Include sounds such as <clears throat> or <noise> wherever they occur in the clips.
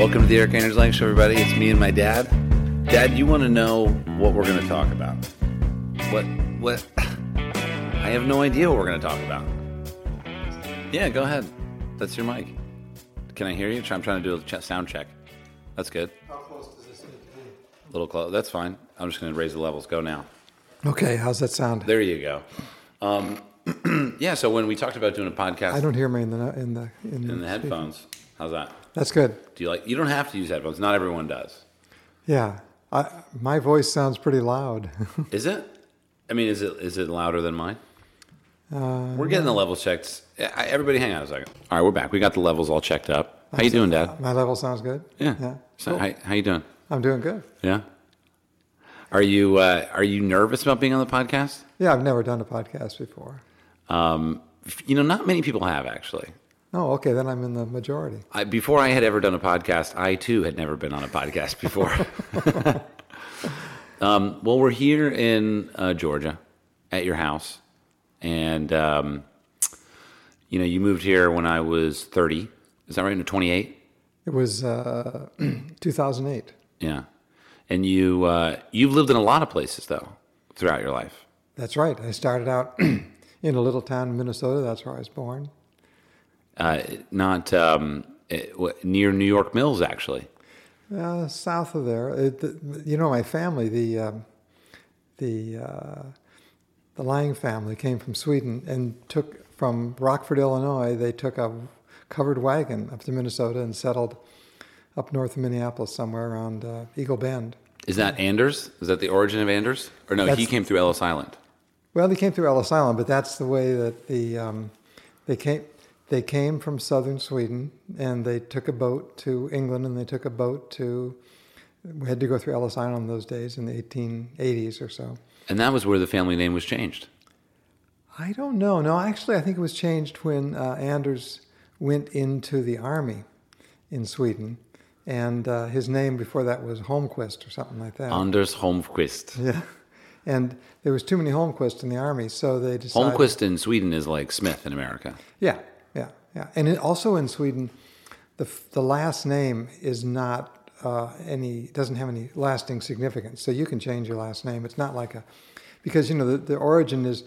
Welcome to the Erik Anders Lang Show, everybody. It's me and my dad. Dad, you want to know what we're going to talk about? What? What? <sighs> I have no idea what we're going to talk about. Yeah, go ahead. That's your mic. Can I hear you? I'm trying to do a sound check. That's good. How close does this need to be? A little close. That's fine. I'm just going to raise the levels. Go now. Okay, how's that sound? There you go. Um, <clears throat> yeah. So when we talked about doing a podcast I don't hear me in the in the in, in the headphones, how's that? That's good. Do you like? You don't have to use headphones. Not everyone does. Yeah, I, my voice sounds pretty loud. <laughs> Is it? I mean, is it is it louder than mine? uh, We're getting the levels checked. Everybody, hang on a second. All right, we're back. We got the levels all checked up. How you doing, Dad? my level sounds good. Yeah. yeah. So, Cool. how, how you doing? I'm doing good. Yeah. Are you uh, are you nervous about being on the podcast? Yeah, I've never done a podcast before. Um, you know, not many people have actually. Oh, okay, then I'm in the majority. I, before I had ever done a podcast, I too had never been on a podcast <laughs> before. <laughs> um, well, we're here in uh, Georgia at your house, and um, you know, you moved here when I was thirty. Is that right? No, twenty-eight. It was uh, <clears throat> 2008. Yeah, and you uh, you've lived in a lot of places though throughout your life. That's right. I started out <clears throat> in a little town in Minnesota. That's where I was born. Uh, not um, eh, near New York Mills, actually. Uh, south of there, it, the, you know, my family, the um, the uh, the Lang family came from Sweden and took from Rockford, Illinois. They took a covered wagon up to Minnesota and settled up north of Minneapolis, somewhere around uh, Eagle Bend. Is that Anders? Is that the origin of Anders? Or no, he came through Ellis Island. Well, they came through Ellis Island, but that's the way that the um, they came. They came from southern Sweden, and they took a boat to England, and they took a boat to. We had to go through Ellis Island in those days in the 1880s or so. And that was where the family name was changed. I don't know. No, actually, I think it was changed when uh, Anders went into the army in Sweden, and uh, his name before that was Holmquist or something like that. Anders Holmquist. yeah, and there was too many Holmquist in the army, so they decided. Holmquist in Sweden is like Smith in America. Yeah, yeah, yeah. And it, also in Sweden, the the last name is not uh, any doesn't have any lasting significance. So you can change your last name. It's not like a because you know the, the origin is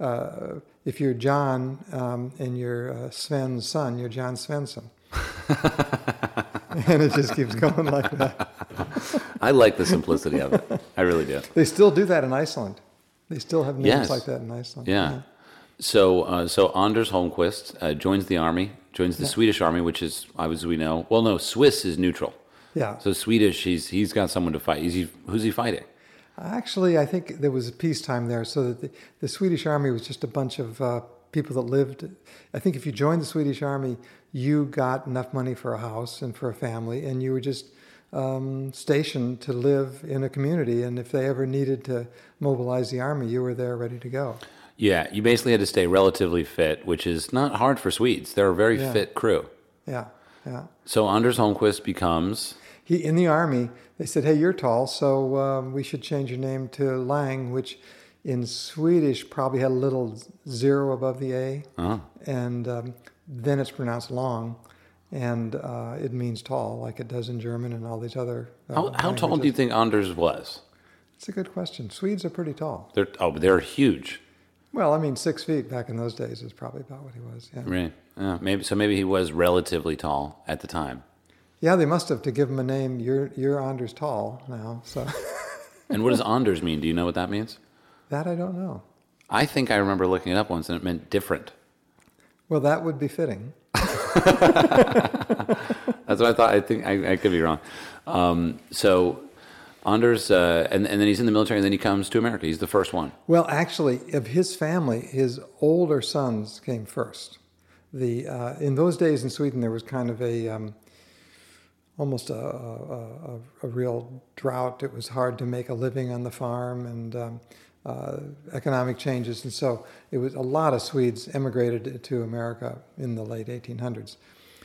uh, if you're John um, and you're uh, Sven's son, you're John Svensson. <laughs> and it just keeps going like that. I like the simplicity of it. I really do. They still do that in Iceland. They still have names Yes. like that in Iceland. Yeah. So, uh, so Anders Holmquist uh, joins the army, joins the Swedish army, which is, as we know, well, no, Swiss is neutral. Yeah. So Swedish, he's he's got someone to fight. Is he, who's he fighting? Actually, I think there was a peacetime there, so that the, the Swedish army was just a bunch of uh, people that lived. I think if you joined the Swedish army, you got enough money for a house and for a family, and you were just um, stationed to live in a community. And if they ever needed to mobilize the army, you were there ready to go. Yeah, you basically had to stay relatively fit, which is not hard for Swedes. They're a very Yeah. fit crew. Yeah, yeah. So Anders Holmquist becomes He in the army. They said, "Hey, you're tall, so um, we should change your name to Lang," which in Swedish probably had a little zero above the A, Oh. and um, then it's pronounced long, and uh, it means tall, like it does in German and all these other. Uh, how, how tall do you think Anders was? It's a good question. Swedes are pretty tall. They're oh, they're huge. Well, I mean, six feet back in those days is probably about what he was. Yeah. Right. Yeah, maybe so. Maybe he was relatively tall at the time. Yeah, they must have to give him a name. You're you're Anders Tall now, so <laughs> And what does Anders mean? Do you know what that means? that I don't know. I think I remember looking it up once, and it meant different. Well, that would be fitting. <laughs> <laughs> That's what I thought. I think I, I could be wrong. Um, so Anders, uh, and, and then he's in the military, and then he comes to America. He's the first one. Well, actually, of his family, his older sons came first. The uh, in those days in Sweden, there was kind of a um, almost a, a, a, real drought. It was hard to make a living on the farm, and um, uh, economic changes, and so it was a lot of Swedes emigrated to America in the late 1800s.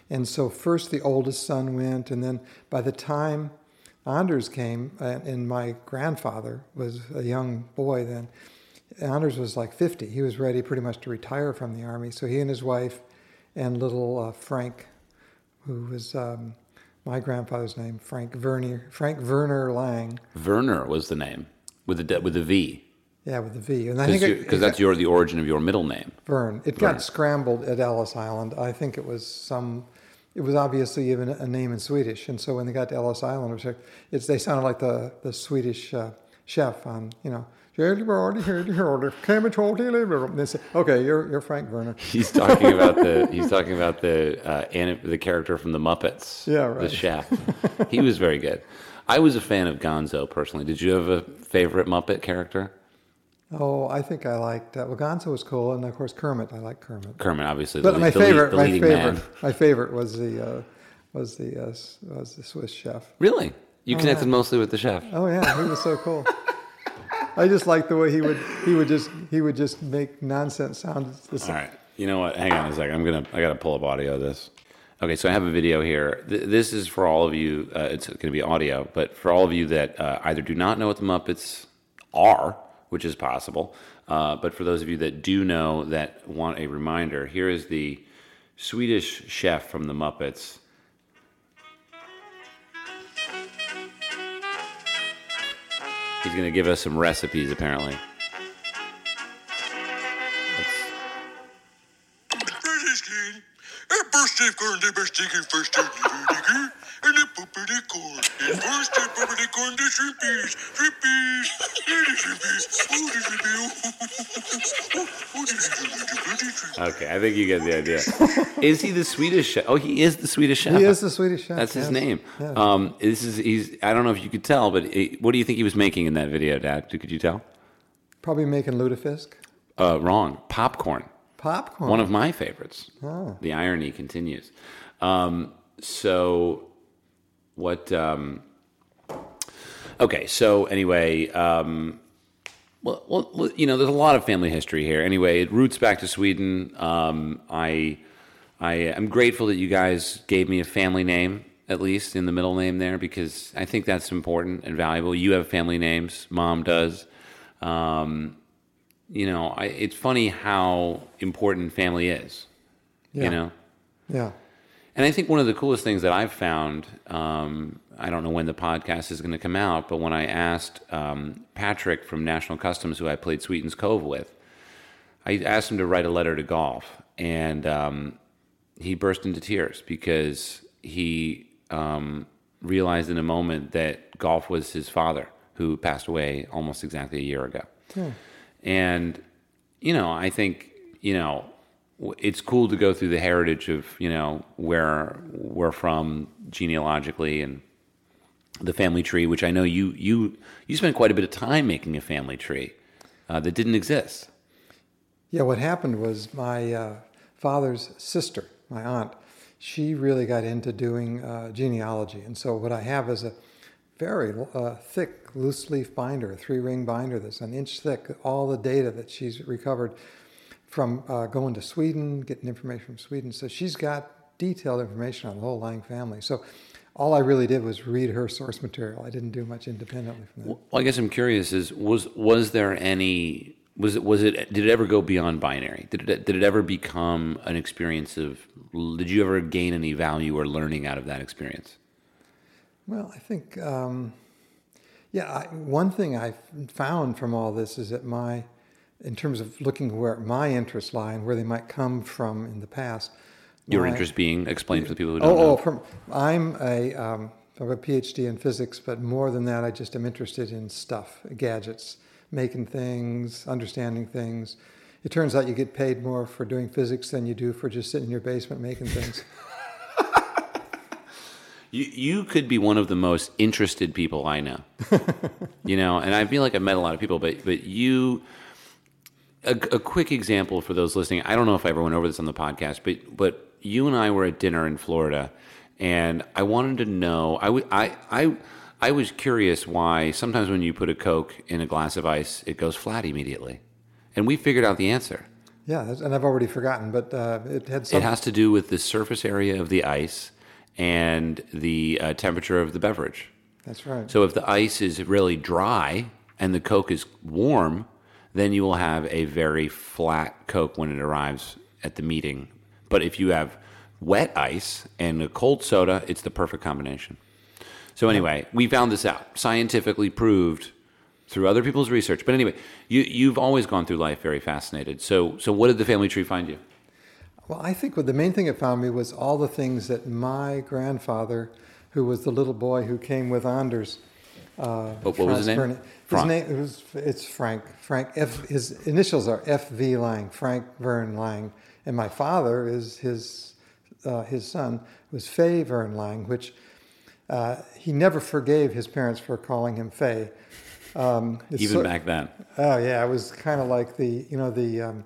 And so first the oldest son went, and then by the time Anders came, uh, and my grandfather was a young boy then. Anders was like 50. He was ready pretty much to retire from the army. So he and his wife and little uh, Frank, who was um, my grandfather's name, Frank Vernier, Frank Werner Lang. Werner was the name with the with the V. Yeah, with the V. And I think Because that's your the origin of your middle name. Vern. It Vern. got scrambled at Ellis Island. I think it was some. It was obviously even a name in Swedish, and so when they got to Ellis Island, it was like, it's they sounded like the the Swedish uh, chef on you know. They say, okay, you're you're Frank Werner. <laughs> He's talking about the <laughs> he's talking about the uh, anim- the character from the Muppets. Yeah, right. The chef. <laughs> he was very good. I was a fan of Gonzo personally. Did you have a favorite Muppet character? Oh, I think I liked uh, well, Gonzo was cool, and of course Kermit. I like Kermit. Kermit, obviously. But the, my the lead- favorite, the my favorite, man. my favorite was the uh, was the uh, was the Swiss chef. Really, you connected mostly with the chef. Oh yeah, he was so cool. I just liked the way he would he would just he would just make nonsense sound. All right. You know what? Hang on a second. I'm gonna. I gotta pull up audio of this. Okay, so I have a video here. Th- This is for all of you. Uh, it's going to be audio, but for all of you that uh, either do not know what the Muppets are, which is possible, uh, but for those of you that do know that want a reminder, here is the Swedish chef from the Muppets. He's going to give us some recipes, apparently. <laughs> Okay, I think you get the idea. is he the Swedish chef? Oh, he is the Swedish chef. He is the Swedish chef. That's his yes. name. Yeah. Um, this is he's. I don't know if you could tell, but it, what do you think he was making in that video, Dad? Could you tell? Probably making lutefisk. Uh, wrong. Popcorn. Popcorn. One of my favorites. Oh. The irony continues. Um, so, what? Um, okay. So anyway, um, well, well, you know, there's a lot of family history here. Anyway, it roots back to Sweden. Um, I, I am grateful that you guys gave me a family name, at least in the middle name there, because I think that's important and valuable. You have family names. Mom does. Um, you know, I, it's funny how important family is. Yeah. You know. Yeah. And I think one of the coolest things that I've found, um, I don't know when the podcast is going to come out, but when I asked um, Patrick from National Customs, who I played Sweetens Cove with, I asked him to write a letter to golf, and um, he burst into tears because he um, realized in a moment that golf was his father, who passed away almost exactly a year ago. And, you know, I think, you know, it's cool to go through the heritage of, you know, where we're from genealogically and the family tree, which I know you, you, you spent quite a bit of time making a family tree uh, that didn't exist. Yeah, what happened was my uh, father's sister, my aunt, she really got into doing uh, genealogy. And so what I have is a very uh, thick loose leaf binder, a three ring binder that's an inch thick, all the data that she's recovered from uh, going to Sweden, getting information from Sweden. So she's got detailed information on the whole Lang family. So all I really did was read her source material. I didn't do much independently from that. Well, I guess I'm curious: is was was there any was it was it did it ever go beyond binary? Did it did it ever become an experience of? Did you ever gain any value or learning out of that experience? Well, I think, um, yeah, I, one thing I found from all this is that my, in terms of looking where my interests lie and where they might come from in the past. Your my- interest being explained for the people who don't Oh, know. oh, from I'm a um, I have a PhD in physics, but more than that, I just am interested in stuff, gadgets, making things, understanding things. It turns out you get paid more for doing physics than you do for just sitting in your basement making things. <laughs> You you could be one of the most interested people I know. <laughs> you know, and I feel like I've met a lot of people, but but you. A, a quick example for those listening. I don't know if I ever went over this on the podcast, but but you and I were at dinner in Florida, and I wanted to know. I w- I I I was curious why sometimes when you put a Coke in a glass of ice, it goes flat immediately, and we figured out the answer. yeah, and I've already forgotten, but uh, it had It has to do with the surface area of the ice and the uh, temperature of the beverage. that's right. So if the ice is really dry and the Coke is warm, then you will have a very flat Coke when it arrives at the meeting. But if you have wet ice and a cold soda, it's the perfect combination. So anyway, we found this out, scientifically proved through other people's research. But anyway, you you've always gone through life very fascinated. So so what did the family tree find you? Well, I think what the main thing it found me was all the things that my grandfather, who was the little boy who came with Anders. Uh, What- what was his name? Fern- His name it was it's Frank. Frank F. His initials are F. V. Lang. Frank Vern Lang, and my father is his uh, his son was Fay Vern Lang, which uh, he never forgave his parents for calling him Fay. Um, Even sort- back then. Oh yeah, it was kind of like the you know the um,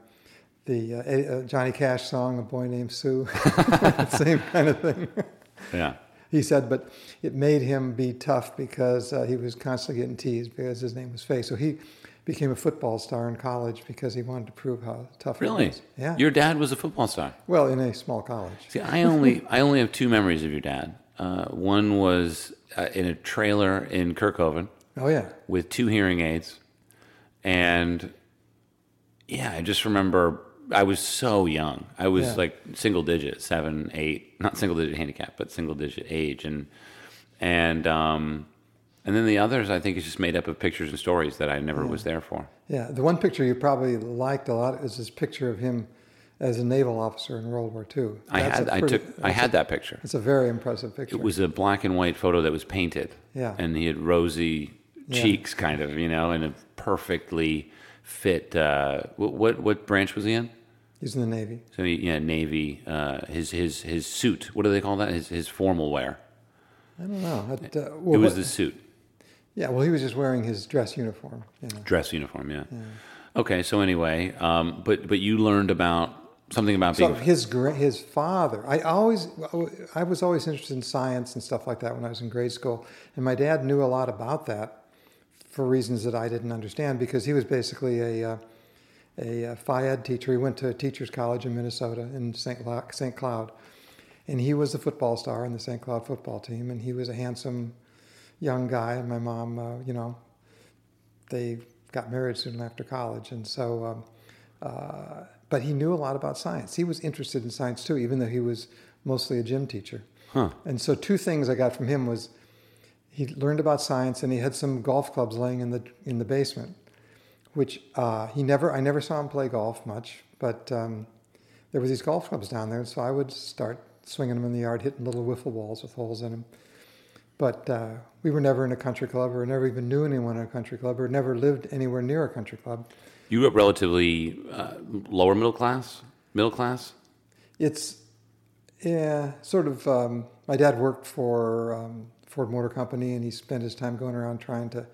the uh, uh, Johnny Cash song "A Boy Named Sue," <laughs> same kind of thing. Yeah. He said, but it made him be tough because uh, he was constantly getting teased because his name was Faye. So he became a football star in college because he wanted to prove how tough Really? he was. Yeah. Your dad was a football star. well, in a small college. See, I only <laughs> I only have two memories of your dad. Uh, one was uh, in a trailer in Kerkhoven Oh yeah. with two hearing aids, and yeah, I just remember I was so young. I was Yeah. like single digit, seven, eight, not single digit handicap, but single digit age, and and um, and then the others I think is just made up of pictures and stories that I never was there for. Yeah. The one picture you probably liked a lot is this picture of him as a naval officer in World War II. I had a I pretty- took I had that picture. It's a very impressive picture. It was a black and white photo that was painted. Yeah. And he had rosy Yeah. cheeks, kind of, you know, and a perfectly fit. Uh, what, what what branch was he in? He's in the Navy. So he, yeah, Navy. Uh, his his his suit. What do they call that? His his formal wear. I don't know. It, uh, It was the suit, Yeah, well, he was just wearing his dress uniform. You know. dress uniform. Yeah. Okay. So anyway, um, but but you learned about something about So being. his his father, I always, I was always interested in science and stuff like that when I was in grade school, and my dad knew a lot about that for reasons that I didn't understand because he was basically a uh, a phy ed teacher. He went to a teachers college in Minnesota in St. Cloud, St. Cloud, and he was the football star on the St. Cloud football team, and he was a handsome young guy. And my mom, uh, you know, they got married soon after college, and so. Um, uh, but he knew a lot about science. He was interested in science too, even though he was mostly a gym teacher. Huh. And so, two things I got from him was he learned about science, and he had some golf clubs laying in the in the basement, which uh, he never. I never saw him play golf much, but um, there were these golf clubs down there, so I would start swinging them in the yard, hitting little wiffle balls with holes in them. But uh, we were never in a country club, or never even knew anyone in a country club, or never lived anywhere near a country club. You grew up relatively uh, lower middle class, middle class. It's yeah, sort of. Um, my dad worked for um, Ford Motor Company, and he spent his time going around trying to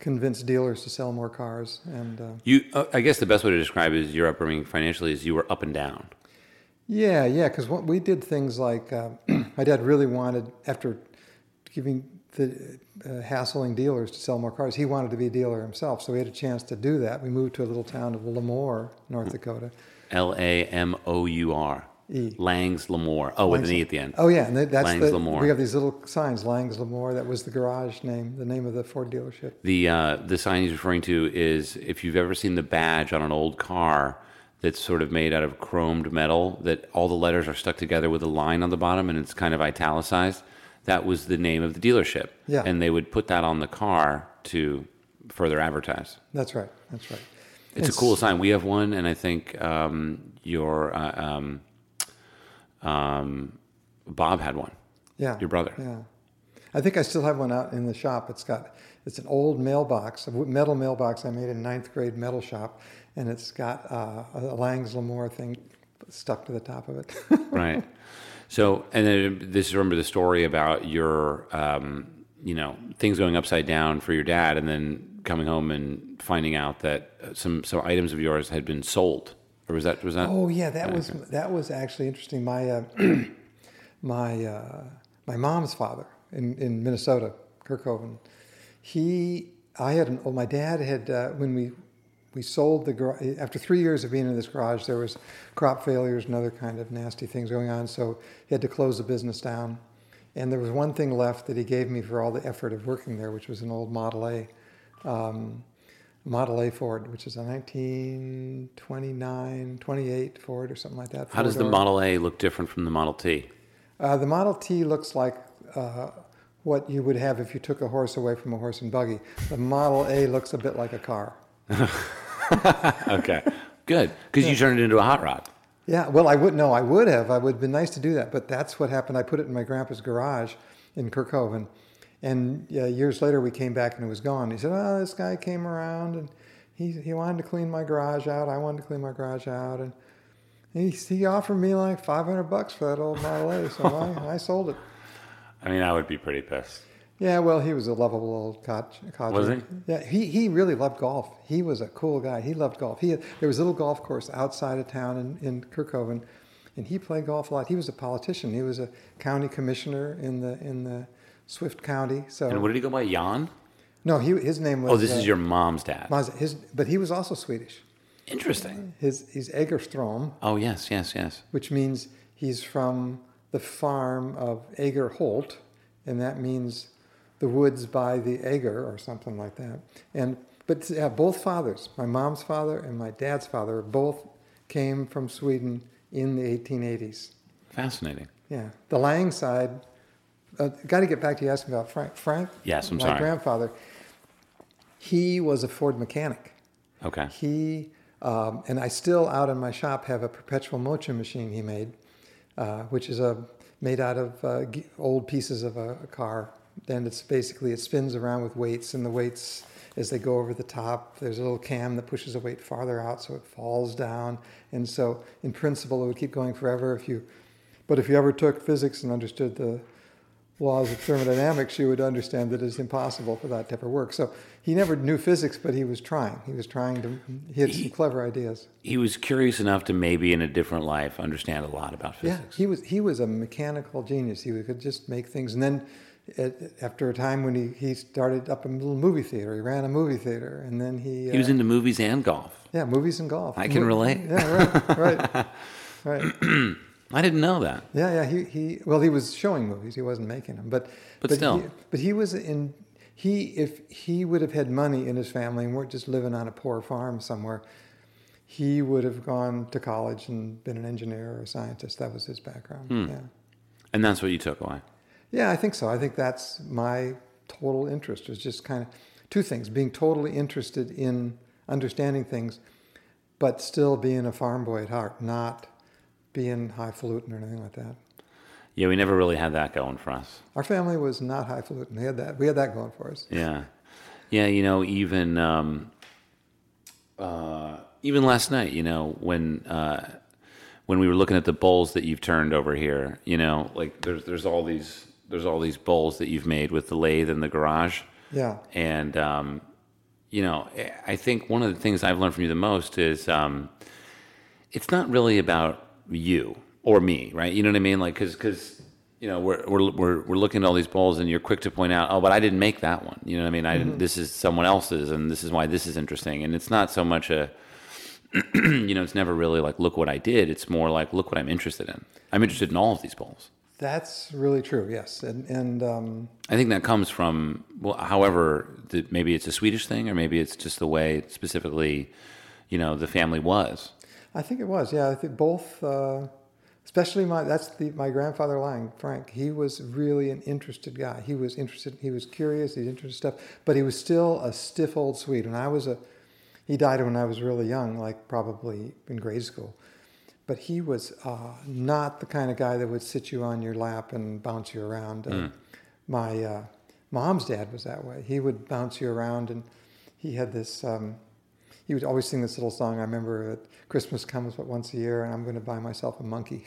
convince dealers to sell more cars. And uh, You, uh, I guess the best way to describe is your upbringing financially is you were up and down. yeah, yeah, because we did things like uh, <clears throat> my dad really wanted after giving the uh, hassling dealers to sell more cars. He wanted to be a dealer himself, so we had a chance to do that. We moved to a little town of LaMoure, North Dakota. L A M O U R. E. Langs LaMoure. Oh, with an E at the end. Oh yeah, and that- that's Langs the, LaMoure. we have these little signs, Langs LaMoure. That was the garage name, the name of the Ford dealership. The uh, the sign he's referring to is if you've ever seen the badge on an old car that's sort of made out of chromed metal that all the letters are stuck together with a line on the bottom and it's kind of italicized. That was the name of the dealership. Yeah. And they would put that on the car to further advertise. That's right. That's right. It's a cool sign. We have one, and I think um, your uh, um, um, Bob had one. Yeah. Your brother. Yeah. I think I still have one out in the shop. It's got it's an old mailbox, a metal mailbox I made in ninth grade metal shop, and it's got uh, a Langs LaMoure thing stuck to the top of it. <laughs> right. So, and then this is remember the story about your, um, you know, things going upside down for your dad, and then coming home and finding out that uh, some some items of yours had been sold, or was that was that? Oh yeah, that was that was actually interesting. My uh, <clears throat> my uh, my mom's father in, in Minnesota, Kerkhoven. He, I had, an, well, my dad had uh, when we we sold the garage after three years of being in this garage. There was crop failures and other kind of nasty things going on, so he had to close the business down. And there was one thing left that he gave me for all the effort of working there, which was an old Model A. Um, Model A Ford, which is a 1929, 28 Ford or something like that. How does the. Model A look different from the Model T? Uh, the Model T looks like uh, what you would have if you took a horse away from a horse and buggy. The Model A looks a bit like a car. <laughs> Okay, good, because you turned it into a hot rod. Yeah, well, I would no, I would have. I would have been nice to do that, but that's what happened. I put it in my grandpa's garage in Kerkhoven, and uh, years later we came back and it was gone. He said, "Oh, this guy came around and he he wanted to clean my garage out. I wanted to clean my garage out, and he he offered me like five hundred bucks for that old Model A, so I, <laughs> I sold it. I mean, I would be pretty pissed. Yeah, well, he was a lovable old cod- codger. Was he? Yeah, he, he really loved golf. He was a cool guy. He loved golf. He had, there was a little golf course outside of town in, in Kerkhoven, and he played golf a lot. He was a politician. He was a county commissioner in the in the Swift County. So And what did he go by? Jan? no, he his name was. Oh, this uh, is your mom's dad. His, but he was also Swedish. Interesting. His he's Egerstrom, Oh, yes, yes, yes. which means he's from the farm of Eger Holt, and that means the woods by the Eger or something like that. And but yeah, both fathers, my mom's father and my dad's father, both came from Sweden in the 1880s. Fascinating. Yeah, the Lang side. Uh, Got to get back to you asking about Frank. Frank, Yes, I'm my sorry. grandfather. He was a Ford mechanic. Okay. He um, and I still out in my shop have a perpetual motion machine he made, uh, which is a made out of uh, old pieces of a, a car. And it's basically it spins around with weights, and the weights as they go over the top, there's a little cam that pushes the weight farther out, so it falls down. And so, in principle, it would keep going forever if you. But if you ever took physics and understood the laws of thermodynamics, you would understand that it's impossible for that to ever work. So he never knew physics, but he was trying. He was trying to. He had some clever ideas. He was curious enough to maybe in a different life understand a lot about physics. Yeah, he was. He was a mechanical genius. He could just make things. And then, after a time when he, he started up a little movie theater, he ran a movie theater, and then he. He was uh, into movies and golf. yeah, movies and golf. I can Mo- relate. Yeah, right, right, <laughs> right. <clears throat> I didn't know that. Yeah, yeah. He, he well, he was showing movies. He wasn't making them, but But still. he, but he was in. He if he would have had money in his family and weren't just living on a poor farm somewhere, he would have gone to college and been an engineer or a scientist. That was his background. Hmm. Yeah, And that's what you took away. yeah. I think so. I think that's my total interest. Was just kind of two things: being totally interested in understanding things, but still being a farm boy at heart, not being highfalutin or anything like that. Yeah, we never really had that going for us. Our family was not highfalutin. We had that. We had that going for us. Yeah, yeah. You know, even um, uh, even last night, you know, when uh, when we were looking at the bowls that you've turned over here, you know, like there's there's all these there's all these bowls that you've made with the lathe in the garage, Yeah. and um, you know, I think one of the things I've learned from you the most is um, it's not really about you or me, right? You know what I mean? Like, because because you know we're, we're we're we're looking at all these bowls, and you're quick to point out, oh, but I didn't make that one. You know what I mean? I didn't. This is someone else's, and this is why this is interesting. And it's not so much a <clears throat> you know, it's never really like look what I did. It's more like look what I'm interested in. I'm interested in all of these bowls. That's really true. Yes, and and um, I think that comes from, well, however, the, maybe it's a Swedish thing, or maybe it's just the way specifically, you know, the family was. I think it was. Yeah, I think both. Uh, especially my that's the my grandfather Lang Frank. He was really an interested guy. He was interested. He was curious. He's interested in stuff, but he was still a stiff old Swede. When I was a, he died when I was really young, like probably in grade school. But he was uh, not the kind of guy that would sit you on your lap and bounce you around. Uh, My uh, mom's dad was that way. He would bounce you around, and he had this. Um, he would always sing this little song. I remember that Christmas comes but once a year, and I'm going to buy myself a monkey.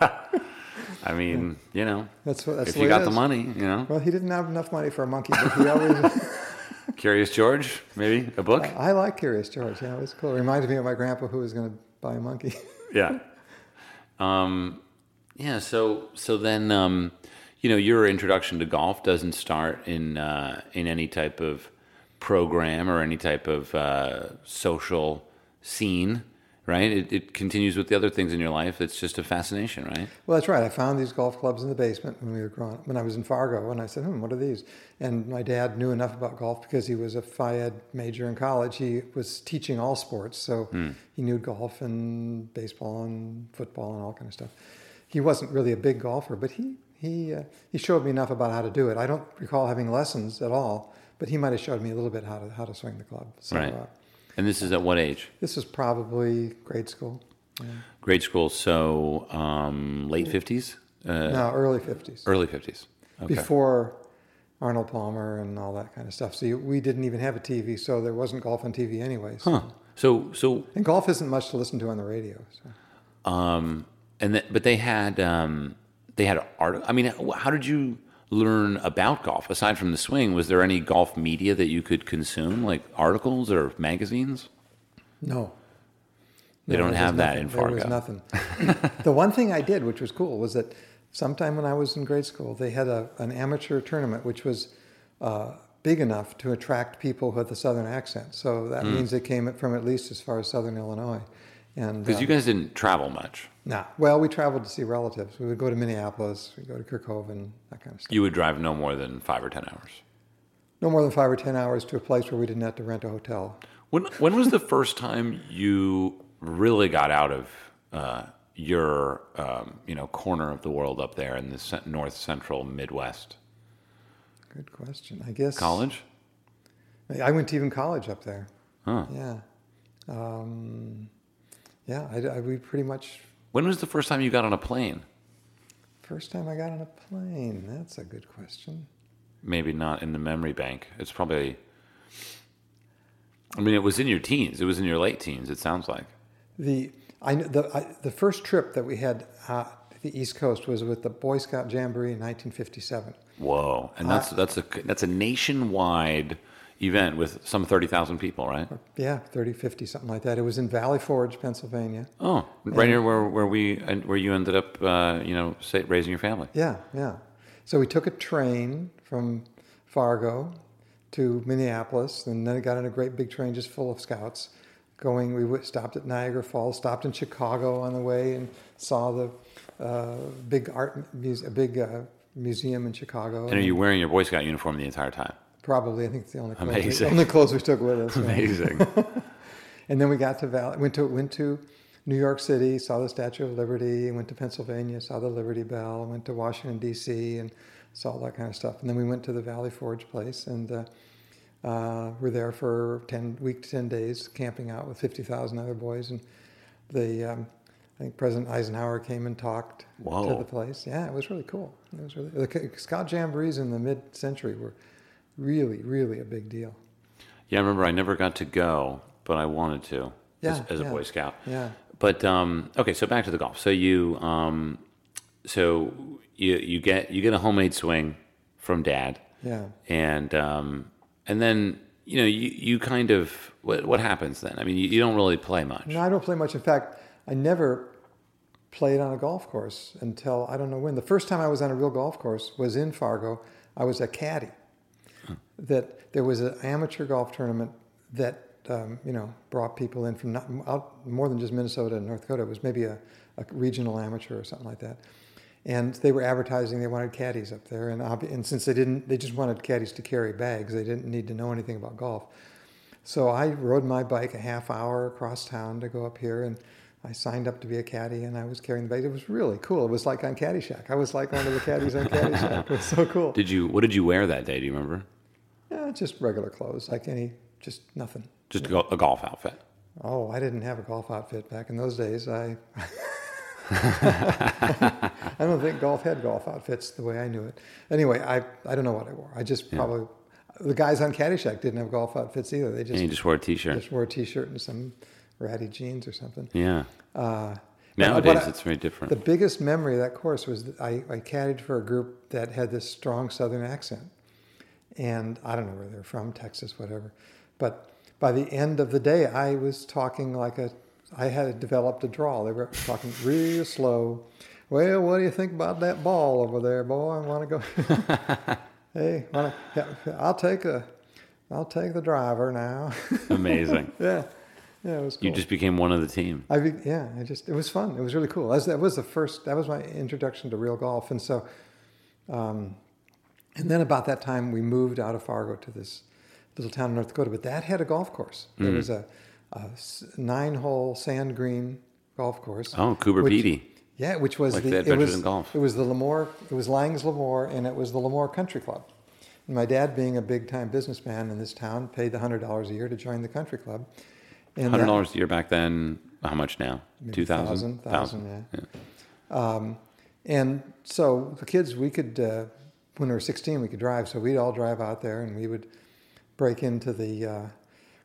<laughs> I mean, you know, That's what. That's if you got the money, you know, Well, he didn't have enough money for a monkey, but he always. <laughs> Curious George, maybe a book. I like Curious George. Yeah, it was cool. It reminded me of my grandpa who was going to buy a monkey. <laughs> yeah. Um, yeah. So so then, um, you know, your introduction to golf doesn't start in uh, in any type of program or any type of uh, social scene, right? It, it continues with the other things in your life. It's just a fascination, right? Well, that's right. I found these golf clubs in the basement when we were growing when I was in Fargo, and I said, "Hmm, what are these?" And my dad knew enough about golf because he was a Ed major in college. He was teaching all sports, so he knew golf and baseball and football and all kind of stuff. He wasn't really a big golfer, but he he uh, he showed me enough about how to do it. I don't recall having lessons at all, but he might have showed me a little bit how to how to swing the club. So, Right. Uh, And this is at what age? this is probably grade school. Grade school, so um, late 50s? Uh, no, early fifties. Early 50s. Okay. before Arnold Palmer and all that kind of stuff. So you, we didn't even have a TV, so there wasn't golf on TV anyways. Huh. So, so And golf isn't much to listen to on the radio. So. um, and th- but they had um, they had art. I mean, how did you learn about golf aside from the swing? Was there any golf media that you could consume, like articles or magazines? No. They No, don't have that in nothing. There was nothing. <laughs> the one thing I did, which was cool, was that sometime when I was in grade school, they had a, an amateur tournament, which was uh, big enough to attract people with a Southern accent. So that Hmm. means they came from at least as far as Southern Illinois. And Because uh, you guys didn't travel much. Nah. well, we traveled to see relatives. We would go to Minneapolis, we would go to Kerkhoven, that kind of stuff. You would drive no more than five or ten hours. No more than five or ten hours to a place where we didn't have to rent a hotel. When when was the first time you really got out of uh, your um, you know corner of the world up there in the north central Midwest? Good question. I guess College? I went to even college up there. Huh. Yeah, um, yeah. I, I- we pretty much When was the first time you got on a plane? first time I got on a plane. That's a good question. Maybe not in the memory bank. It's probably. I mean, it was in your teens. It was in your late teens. It sounds like. The I the I, the first trip that we had uh, to the East Coast was with the Boy Scout Jamboree in 1957. Whoa! And that's that's a that's a nationwide event with some thirty thousand people, right? Yeah, 30, 50, something like that. It was in Valley Forge, Pennsylvania. Oh, right here where where we and where you ended up, uh, you know, say, raising your family. Yeah, yeah. So we took a train from Fargo to Minneapolis, and then it got on a great big train just full of scouts. Going, we stopped at Niagara Falls, stopped in Chicago on the way, and saw the uh, big art, a big uh, museum in Chicago. And are you wearing your Boy Scout uniform the entire time? Probably, I think it's the only clothes, we, only clothes we took with us. Amazing. <laughs> And then we got to Val- went to went to New York City, saw the Statue of Liberty, went to Pennsylvania, saw the Liberty Bell, went to Washington D.C. and saw all that kind of stuff. And then we went to the Valley Forge place and uh, uh, were there for ten week to ten days, camping out with fifty thousand other boys. And the um, I think President Eisenhower came and talked Whoa. to the place. Yeah, it was really cool. It was really the Scout Jamborees in the mid-century were really, really a big deal. Yeah, I remember I never got to go, but I wanted to Yeah, as, as a. Boy Scout. Yeah. But um, okay, so back to the golf. So you, um, so you you get you get a homemade swing from Dad, Yeah. and um, and then you know you you kind of what what happens then? I mean, you, you don't really play much. No, I don't play much. In fact, I never played on a golf course until I don't know when. The first time I was on a real golf course was in Fargo. I was a caddy. That there was an amateur golf tournament that um, you know brought people in from not, out more than just Minnesota and North Dakota. It was maybe a, a regional amateur or something like that. And they were advertising they wanted caddies up there, and, obvi- and since they didn't, they just wanted caddies to carry bags. They didn't need to know anything about golf. So I rode my bike a half hour across town to go up here, and I signed up to be a caddy, and I was carrying the bag. It was really cool. It was like on Caddyshack. I was like one of the caddies on Caddyshack. It was <laughs> so cool. Did you? What did you wear that day? Do you remember? Yeah, just regular clothes, like any, just nothing. Just a, a golf outfit. Oh, I didn't have a golf outfit back in those days. I, <laughs> I don't think golf had golf outfits the way I knew it. Anyway, I, I don't know what I wore. I just probably, the guys on Caddyshack didn't have golf outfits either. They just, you just wore a T-shirt. just wore a t-shirt and some ratty jeans or something. yeah. Uh, Nowadays, I- it's very different. The biggest memory of that course was that I, I caddied for a group that had this strong Southern accent. And I don't know where they're from, Texas, whatever. But by the end of the day, I was talking like a, I had developed a drawl. They were talking real slow. Well, what do you think about that ball over there, boy? I want to go. <laughs> hey, wanna, yeah, I'll take a, I'll take the driver now. <laughs> Amazing. yeah. Yeah, it was cool. You just became one of the team. I be, yeah, I just it was fun. It was really cool. That was, that was the first. That was my introduction to real golf, and so, um, and then about that time we moved out of Fargo to this little town in North Dakota. But that had a golf course. Mm. There was a nine-hole sand green golf course. Oh, Cooper which- Petey. Yeah, which was Like the, it was in Golf. it was the LaMoure. It was Lang's LaMoure, and it was the LaMoure Country Club. And my dad, being a big-time businessman in this town, paid the hundred dollars a year to join the country club. And Hundred dollars a year back then. How much now? Two thousand. thousand, thousand, yeah. Um, and so the kids, we could, uh, when we were 16, we could drive. So we'd all drive out there and we would break into the uh,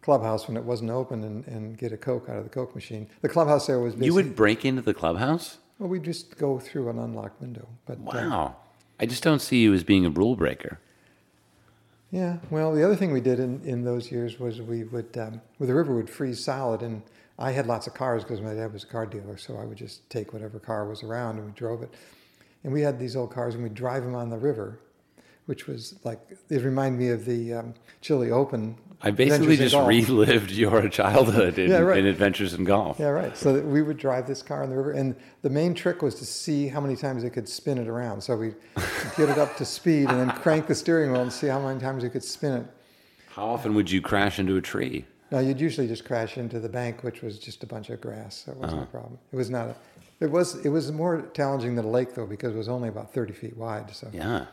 clubhouse when it wasn't open and, and get a Coke out of the Coke machine. The clubhouse there was basically, You would break into the clubhouse? well, we'd just go through an unlocked window. But uh, Wow. I just don't see you as being a rule breaker. Yeah, well, the other thing we did in, in those years was we would, um, well, the river would freeze solid, and I had lots of cars because my dad was a car dealer, so I would just take whatever car was around and we drove it. And we had these old cars, and we'd drive them on the river, which was like, it reminded me of the um, Chile Open. I basically just relived your childhood in, Yeah, right. in adventures in golf. Yeah, right. So that we would drive this car on the river, and the main trick was to see how many times it could spin it around. So we'd get it up to speed and then crank the steering wheel and see how many times you could spin it. How often would you crash into a tree? No, you'd usually just crash into the bank, which was just a bunch of grass. So it wasn't Uh-huh. a problem. It was not a. It was. It was more challenging than a lake though, because it was only about thirty feet wide. So, Yeah.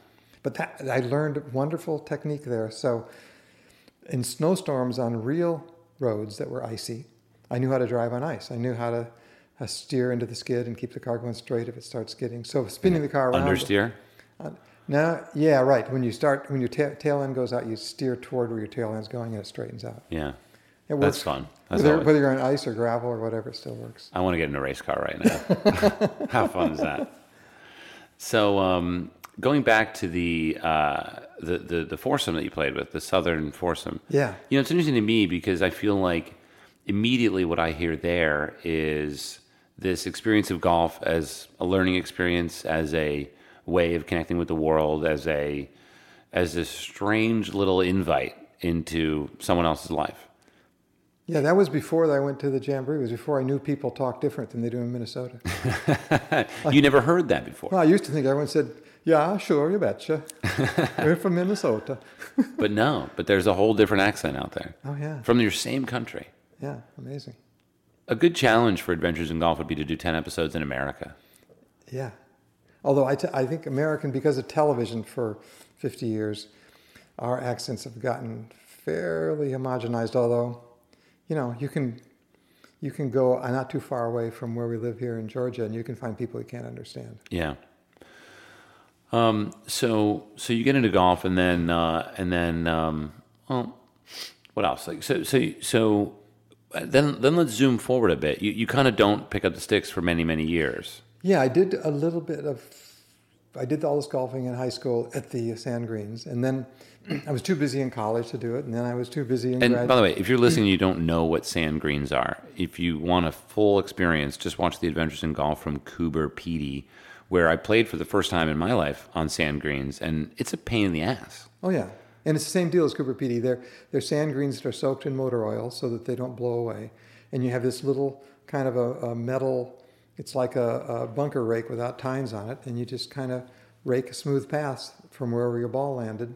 But that I learned a wonderful technique there. So, in snowstorms on real roads that were icy, I knew how to drive on ice. I knew how to uh, steer into the skid and keep the car going straight if it starts skidding. So spinning the car around. Understeer? Uh, now, yeah, right. When you start, when your ta- tail end goes out, you steer toward where your tail end's going, and it straightens out. Yeah. It That's works. fun. That's whether, always- whether you're on ice or gravel or whatever, it still works. I want to get in a race car right now. <laughs> How fun is that? So, um, going back to the, uh, the the the foursome that you played with, the Southern foursome. Yeah. You know, it's interesting to me because I feel like immediately what I hear there is this experience of golf as a learning experience, as a way of connecting with the world, as a as this strange little invite into someone else's life. Yeah, that was before I went to the Jamboree. It was before I knew people talk different than they do in Minnesota. <laughs> you never heard that before. well, I used to think everyone said, "Yeah, sure, you betcha." <laughs> We're from Minnesota. <laughs> But no, but there's a whole different accent out there Oh yeah, from your same country. yeah, amazing. A good challenge for Adventures in Golf would be to do 10 episodes in America. Yeah. Although I, t- I think American, because of television for 50 years, our accents have gotten fairly homogenized. Although, you know, you can you can go uh, not too far away from where we live here in Georgia, and you can find people you can't understand. Yeah. Um, so so you get into golf and then uh, and then um, well, what else? Like so so so then then let's zoom forward a bit. You you kind of don't pick up the sticks for many many years. Yeah, I did a little bit of. I did all this golfing in high school at the Sand Greens, and then <clears throat> I was too busy in college to do it, and then I was too busy in And grad. by the way, if you're listening, <clears throat> you don't know what sand greens are. If you want a full experience, just watch the Adventures in Golf from Cooper Petey, where I played for the first time in my life on sand greens, and it's a pain in the ass. oh yeah, and it's the same deal as Cooper PD. They're they're sand greens that are soaked in motor oil so that they don't blow away, and you have this little kind of a, a metal. It's like a, a bunker rake without tines on it, and you just kind of rake a smooth path from wherever your ball landed.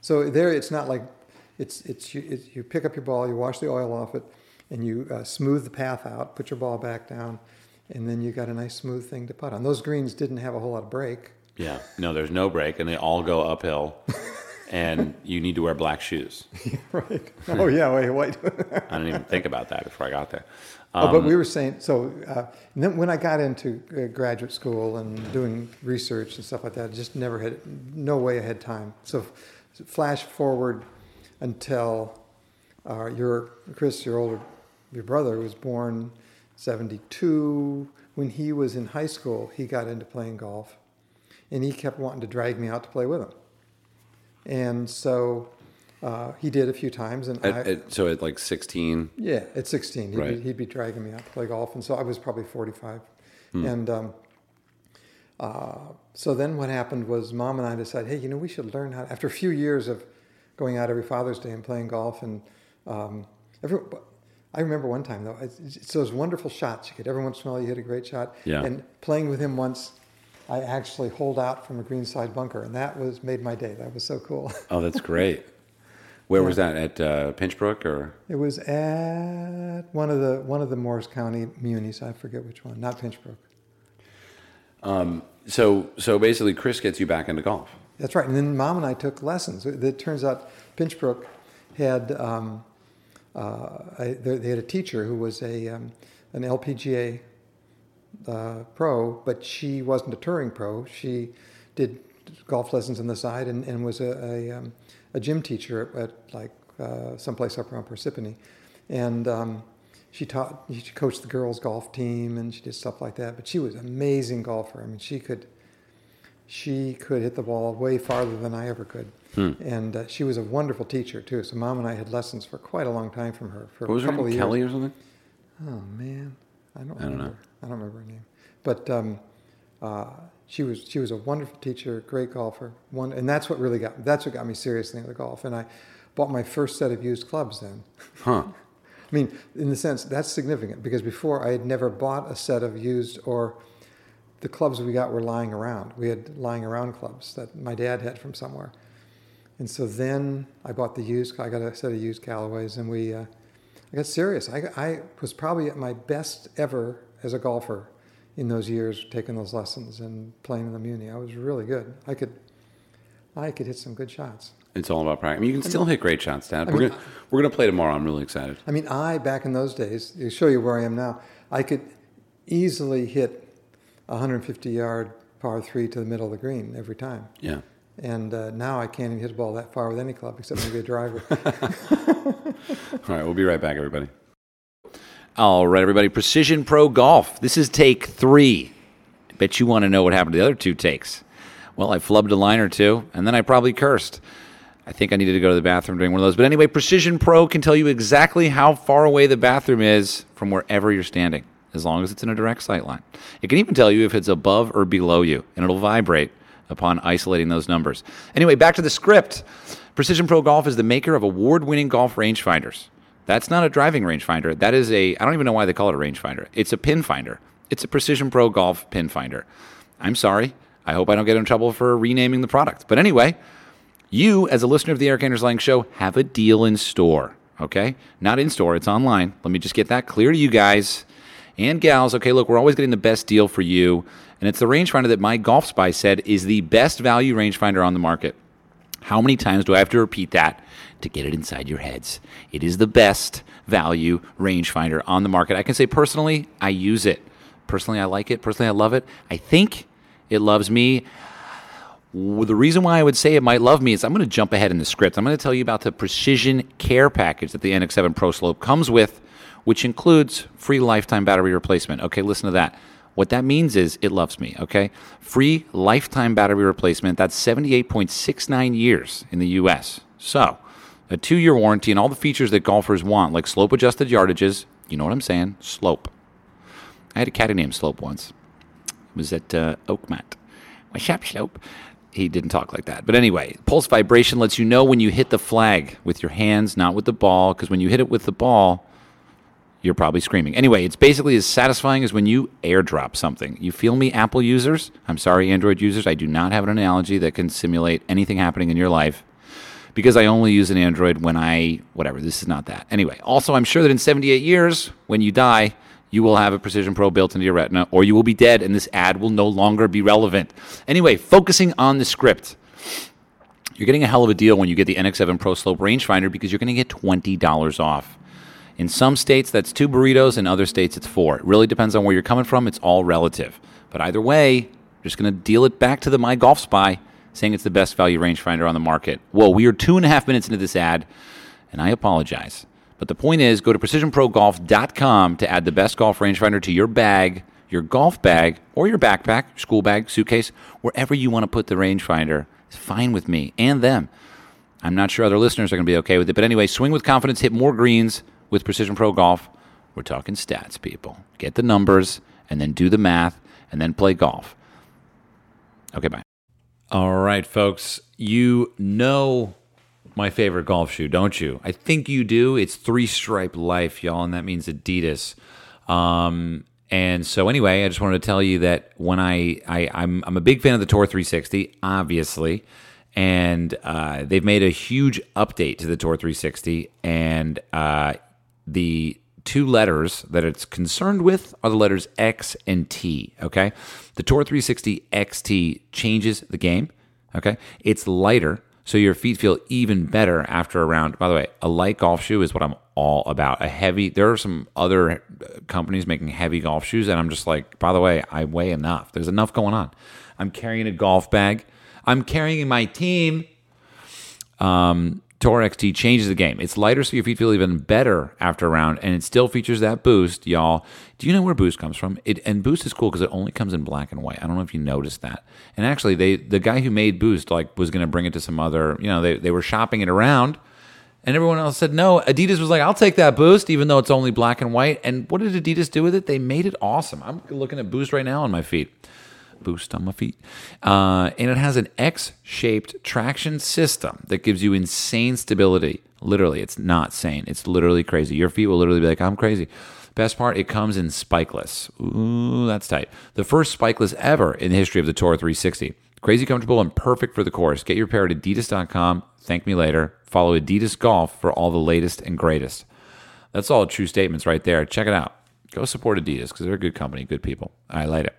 So there, it's not like it's it's you, you pick up your ball, you wash the oil off it, and you uh, smooth the path out, put your ball back down, and then you got a nice smooth thing to putt on. Those greens didn't have a whole lot of break. Yeah. No, there's no break, and they all go uphill, <laughs> and you need to wear black shoes. <laughs> right. Oh yeah, wait, wait. <laughs> I didn't even think about that before I got there. oh, Um, but we were saying so. Uh, and then when I got into uh, graduate school and doing research and stuff like that, I just never had no way I had time. So, flash forward until uh, your Chris, your older, your brother was born '72. When he was in high school, he got into playing golf, and he kept wanting to drag me out to play with him. And so uh, he did a few times, and At, I, at, so at like 16, yeah, at 16, he'd, Right. be, he'd be dragging me out to play golf, and so I was probably 45. Hmm. And um, uh, so then what happened was mom and I decided, hey, you know, we should learn how. After a few years of going out every Father's Day and playing golf, and um, every, I remember one time though, it's, those wonderful shots you get. Every once in a while, you hit a great shot. Yeah. And playing with him once, I actually holed out from a greenside bunker, and that was made my day. That was so cool. Oh, that's great. <laughs> Where was that at uh, Pinchbrook or? It was at one of the one of the Morris County munis. I forget which one. Not Pinchbrook. Um, So so basically, Chris gets you back into golf. That's right. And then mom and I took lessons. It, turns out Pinchbrook had um, I, they they had a teacher who was a um, an LPGA uh, pro, but she wasn't a touring pro. She did golf lessons on the side and, and was a, a, um, a gym teacher at, at like uh, someplace up around Persephone. And um, she taught, she coached the girls' golf team and she did stuff like that. But she was an amazing golfer. I mean, she could, she could hit the ball way farther than I ever could. And uh, she was a wonderful teacher too. So mom and I had lessons for quite a long time from her for What was a her couple name? of years. Kelly or something? Oh man, I don't. I don't know. I don't remember her name, but um, uh, she was she was a wonderful teacher, great golfer. One, and that's what really got that's what got me seriously into golf. And I bought my first set of used clubs then. Huh. <laughs> I mean, in the sense that's significant because before I had never bought a set of used or the clubs we got were lying around. We had lying around clubs that my dad had from somewhere. And so then I bought the used. I got a set of used Callaways, and we. Uh, I got serious. I, I was probably at my best ever as a golfer in those years, taking those lessons and playing in the Muni. I was really good. I could, I could hit some good shots. It's all about practice. I mean, you can still hit great shots, Dad. we're gonna we're gonna play tomorrow. I'm really excited. I mean, I back in those days, to show you where I am now, I could easily hit a 150 yard par three to the middle of the green every time. Yeah. And uh, now I can't even hit a ball that far with any club except maybe a driver. <laughs> <laughs> All right, we'll be right back, everybody. All right, everybody. Precision Pro Golf. This is take three. I bet you want to know what happened to the other two takes. Well, I flubbed a line or two, and then I probably cursed. I think I needed to go to the bathroom during one of those. But anyway, Precision Pro can tell you exactly how far away the bathroom is from wherever you're standing, as long as it's in a direct sight line. It can even tell you if it's above or below you, and it'll vibrate upon isolating those numbers. Anyway, back to the script. Precision Pro Golf is the maker of award winning golf rangefinders. That's not a driving rangefinder. That is a, I don't even know why they call it a rangefinder. It's a pin finder. It's a Precision Pro Golf pin finder. I'm sorry. I hope I don't get in trouble for renaming the product. But anyway, you, as a listener of the Erik Anders Lang Show, have a deal in store. Okay? Not in store, it's online. Let me just get that clear to you guys and gals. Okay, look, we're always getting the best deal for you. And it's the rangefinder that my Golf Spy said is the best value rangefinder on the market. How many times do I have to repeat that to get it inside your heads? It is the best value rangefinder on the market. I can say personally, I use it. Personally, I like it. Personally, I love it. I think it loves me. The reason why I would say it might love me is I'm going to jump ahead in the script. I'm going to tell you about the precision care package that the NX7 Pro Slope comes with, which includes free lifetime battery replacement. Okay, listen to that. What that means is it loves me, okay? Free lifetime battery replacement. That's 78.69 years in the US. So, a two year warranty and all the features that golfers want, like slope adjusted yardages. You know what I'm saying? Slope. I had a caddy named Slope once. It was at uh, Oakmont. What's up, Slope? He didn't talk like that. But anyway, pulse vibration lets you know when you hit the flag with your hands, not with the ball, because when you hit it with the ball, you're probably screaming. Anyway, it's basically as satisfying as when you airdrop something. You feel me, Apple users? I'm sorry, Android users. I do not have an analogy that can simulate anything happening in your life because I only use an Android when I, whatever, this is not that. Anyway, also, I'm sure that in 78 years, when you die, you will have a Precision Pro built into your retina, or you will be dead and this ad will no longer be relevant. Anyway, focusing on the script. You're getting a hell of a deal when you get the NX7 Pro Slope rangefinder because you're going to get $20 off. In some states, that's two burritos. In other states, it's four. It really depends on where you're coming from. It's all relative. But either way, you're just going to deal it back to the My Golf Spy, saying it's the best value rangefinder on the market. Whoa, we are two and a half minutes into this ad, and I apologize. But the point is, go to precisionprogolf.com to add the best golf rangefinder to your bag, your golf bag, or your backpack, school bag, suitcase, wherever you want to put the rangefinder. It's fine with me and them. I'm not sure other listeners are going to be okay with it. But anyway, swing with confidence, hit more greens with Precision Pro Golf. We're talking stats, people. Get the numbers and then do the math and then play golf. Okay, bye. All right, folks. You know my favorite golf shoe, don't you? I think you do. It's Three Stripe Life, y'all, and that means Adidas. Um, and so, anyway, I just wanted to tell you that when I, I I'm I'm a big fan of the Tour 360, obviously, and uh, they've made a huge update to the Tour 360, and uh, the two letters that it's concerned with are the letters X and T. Okay, the Tour 360 XT changes the game. Okay, it's lighter, so your feet feel even better after a round. By the way, a light golf shoe is what I'm all about. A heavy. There are some other uh, companies making heavy golf shoes, and I'm just like, by the way, I weigh enough. There's enough going on. I'm carrying a golf bag. I'm carrying my team. Um, Tour XT changes the game. It's lighter, so your feet feel even better after a round, and it still features that boost, y'all. Do you know where boost comes from? It and boost is cool because it only comes in black and white. I don't know if you noticed that. And actually, they the guy who made boost like was going to bring it to some other. You know, they they were shopping it around, and everyone else said no. Adidas was like, "I'll take that boost, even though it's only black and white." And what did Adidas do with it? They made it awesome. I'm looking at boost right now on my feet boost on my feet. Uh, and it has an X shaped traction system that gives you insane stability. Literally, it's not sane. It's literally crazy. Your feet will literally be like, I'm crazy. Best part, it comes in spikeless. Ooh, that's tight. The first spikeless ever in the history of the Tour 360. Crazy comfortable and perfect for the course. Get your pair at adidas.com. Thank me later. Follow Adidas Golf for all the latest and greatest. That's all true statements right there. Check it out. Go support Adidas because they're a good company, good people. I like it.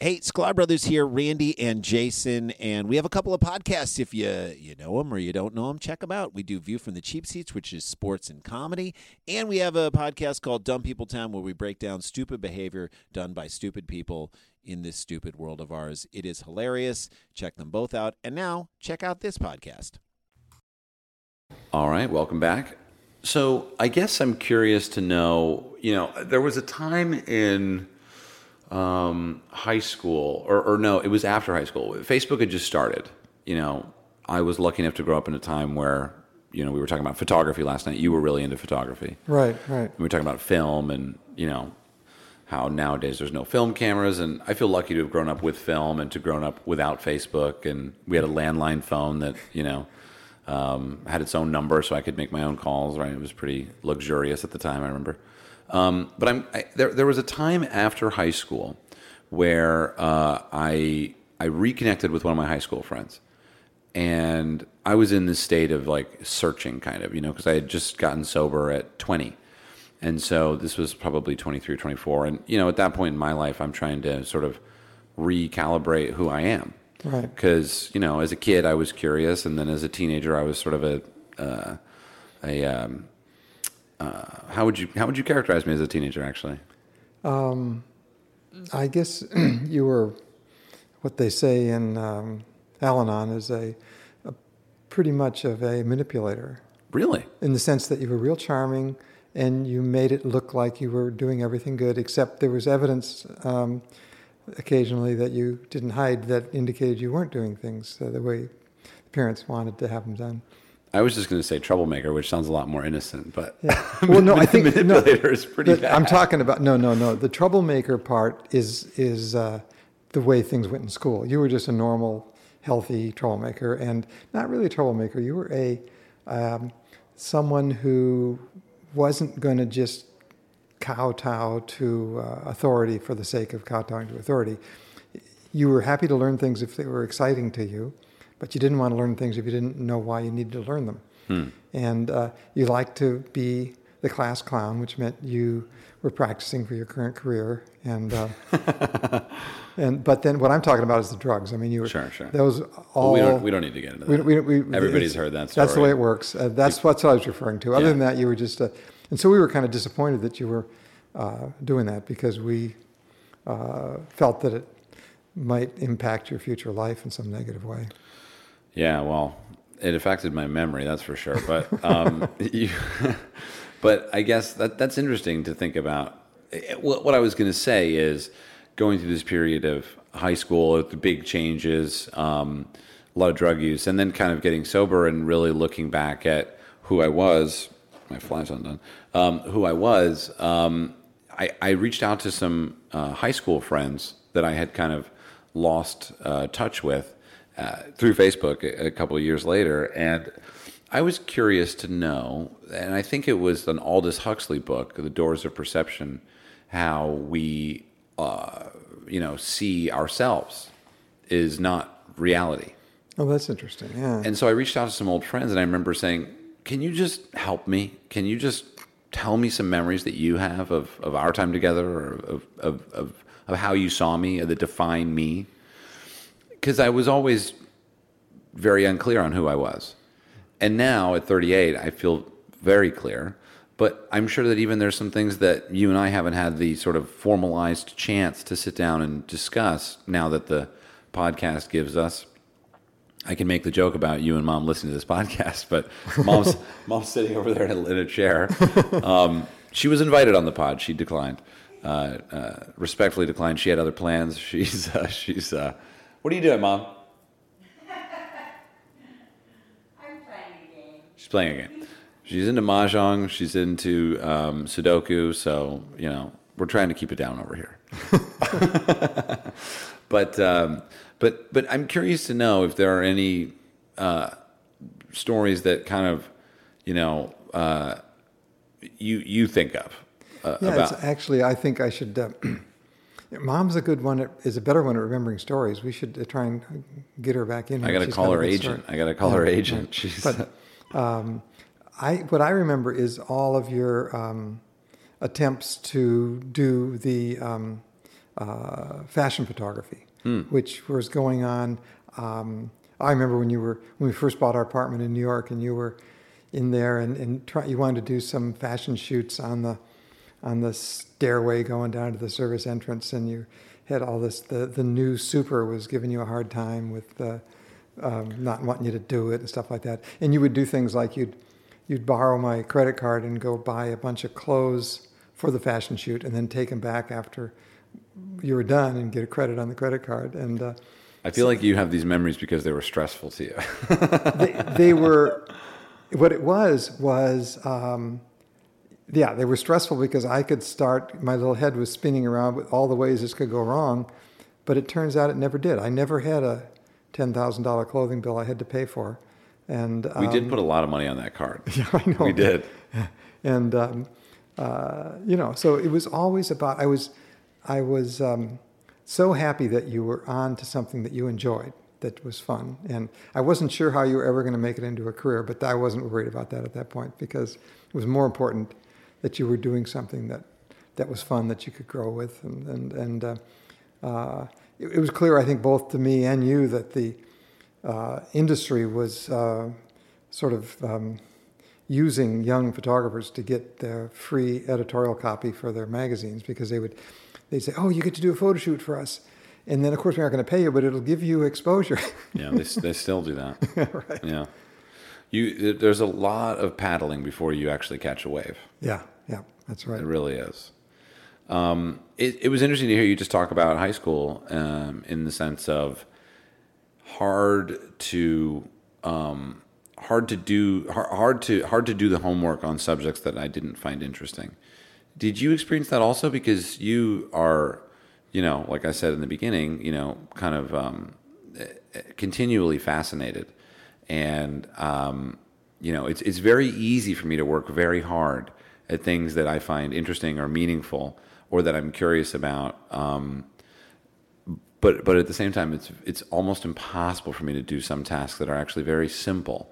Hey, Sklar Brothers here, Randy and Jason, and we have a couple of podcasts. If you you know them or you don't know them, check them out. We do View from the Cheap Seats, which is sports and comedy, and we have a podcast called Dumb People Town, where we break down stupid behavior done by stupid people in this stupid world of ours. It is hilarious. Check them both out, and now check out this podcast. All right, welcome back. So, I guess I'm curious to know, you know, there was a time in um, high school, or, or no, it was after high school. Facebook had just started. You know, I was lucky enough to grow up in a time where, you know, we were talking about photography last night. You were really into photography. Right, right. We were talking about film and, you know, how nowadays there's no film cameras. And I feel lucky to have grown up with film and to grown up without Facebook. And we had a landline phone that, you know, um, had its own number so I could make my own calls, right? It was pretty luxurious at the time, I remember. Um, but I'm, I, there, there was a time after high school where uh, I, I reconnected with one of my high school friends. And I was in this state of like searching, kind of, you know, because I had just gotten sober at 20. And so this was probably 23 or 24. And, you know, at that point in my life, I'm trying to sort of recalibrate who I am. Right. Because, you know, as a kid, I was curious. And then as a teenager, I was sort of a, uh, a, um, uh, how would you, how would you characterize me as a teenager, actually? I guess <clears throat> you were what they say in um, Al-Anon is a, a pretty much of a manipulator Really? in the sense that you were real charming and you made it look like you were doing everything good, except there was evidence um, occasionally that you didn't hide that indicated you weren't doing things uh, the way parents wanted to have them done. I was just going to say troublemaker, which sounds a lot more innocent, but Yeah. <laughs> Well, no, I think no, manipulator is pretty the- bad. I'm talking about no, no, no. The troublemaker part is is uh, the way things went in school. You were just a normal, healthy troublemaker, and not really a troublemaker. You were a um, someone who wasn't going to just kowtow to uh, authority for the sake of kowtowing to authority. You were happy to learn things if they were exciting to you, but you didn't want to learn things if you didn't know why you needed to learn them. And uh, you liked to be the class clown, which meant you were practicing for your current career. And uh, <laughs> and but then what I'm talking about is the drugs. I mean, you were Sure, sure. Those Well, all we don't we don't need to get into that. we, we, we, Everybody's heard that Story. That's the way it works. Uh, that's what I was referring to. Other Yeah. than that, you were just, uh, and so we were kind of disappointed that you were uh, doing that because we uh, felt that it might impact your future life in some negative way. Yeah, well, it affected my memory, that's for sure. But um, <laughs> you, but I guess that that's interesting to think about. Eh, What I was going to say is going through this period of high school, the big changes, um, a lot of drug use, and then kind of getting sober and really looking back at who I was. My flash undone. Um, who I was. Um, I, I reached out to some uh, high school friends that I had kind of lost uh, touch with, uh, through Facebook a, a couple of years later, and I was curious to know, and I think it was an Aldous Huxley book, The Doors of Perception, how we, uh, you know, see ourselves is not reality. Oh, that's interesting. Yeah. And so I reached out to some old friends, and I remember saying, "Can you just help me? Can you just tell me some memories that you have of, of our time together, or of, of, of, of how you saw me, or that define me?" Because I was always very unclear on who I was, and now at 38, I feel very clear. But I'm sure that even there's some things that you and I haven't had the sort of formalized chance to sit down and discuss now that the podcast gives us. I can make the joke about you and mom listening to this <laughs> podcast, but mom's <laughs> mom's sitting over there in a, in a chair. Um, she was invited on the pod. She declined, uh, uh, respectfully declined. She had other plans. <laughs> She's uh, she's. Uh, what are you doing, mom? <laughs> I'm playing a game. She's playing a game. She's into mahjong. She's into um, Sudoku. So you know, we're trying to keep it down over here. <laughs> <laughs> but um, but but I'm curious to know if there are any uh, stories that kind of you know uh, you you think of uh, yeah, about. it's actually, I think I should. <clears throat> Mom's a good one. At, is a better one at remembering stories. We should uh, try and get her back in. I got to call her agent. I got to call Yeah, her agent. She's But um, I what I remember is all of your um, attempts to do the um, uh, fashion photography, which was going on. Um, I remember when you were when we first bought our apartment in New York, and you were in there, and, and try, you wanted to do some fashion shoots on the on the stairway going down to the service entrance, and you had all this. The the new super was giving you a hard time with. Uh, um, not wanting you to do it and stuff like that. And you would do things like you'd you'd borrow my credit card and go buy a bunch of clothes for the fashion shoot, and then take them back after you were done and get a credit on the credit card. And uh, I feel like you have these memories because they were stressful to you. they, they were what it was was um, yeah they were stressful because I could start my little head was spinning around with all the ways this could go wrong, but it turns out it never did. I never had a ten thousand dollar clothing bill I had to pay for, and we um, did put a lot of money on that card. <laughs> Yeah, I know. We did. <laughs> and um, uh, you know, so it was always about. I was, I was um, so happy that you were on to something that you enjoyed, that was fun, and I wasn't sure how you were ever going to make it into a career, but I wasn't worried about that at that point because it was more important that you were doing something that that was fun that you could grow with, and and and uh, uh, it, it was clear, I think, both to me and you that the uh, industry was uh, sort of um, using young photographers to get their free editorial copy for their magazines because they would they'd say, "Oh, you get to do a photo shoot for us," and then of course we aren't going to pay you, but it'll give you exposure. Yeah, they, they still do that. <laughs> Yeah. You, there's a lot of paddling before you actually catch a wave. yeah, yeah, that's right. It really is. Um, it, it was interesting to hear you just talk about high school um, in the sense of hard to um, hard to do hard, hard to hard to do the homework on subjects that I didn't find interesting. Did you experience that also because you are, you know, like I said in the beginning, you know, kind of um, eh, continually fascinated, and um, you know, it's it's very easy for me to work very hard at things that I find interesting or meaningful or that I'm curious about. Um, but but at the same time, it's it's almost impossible for me to do some tasks that are actually very simple,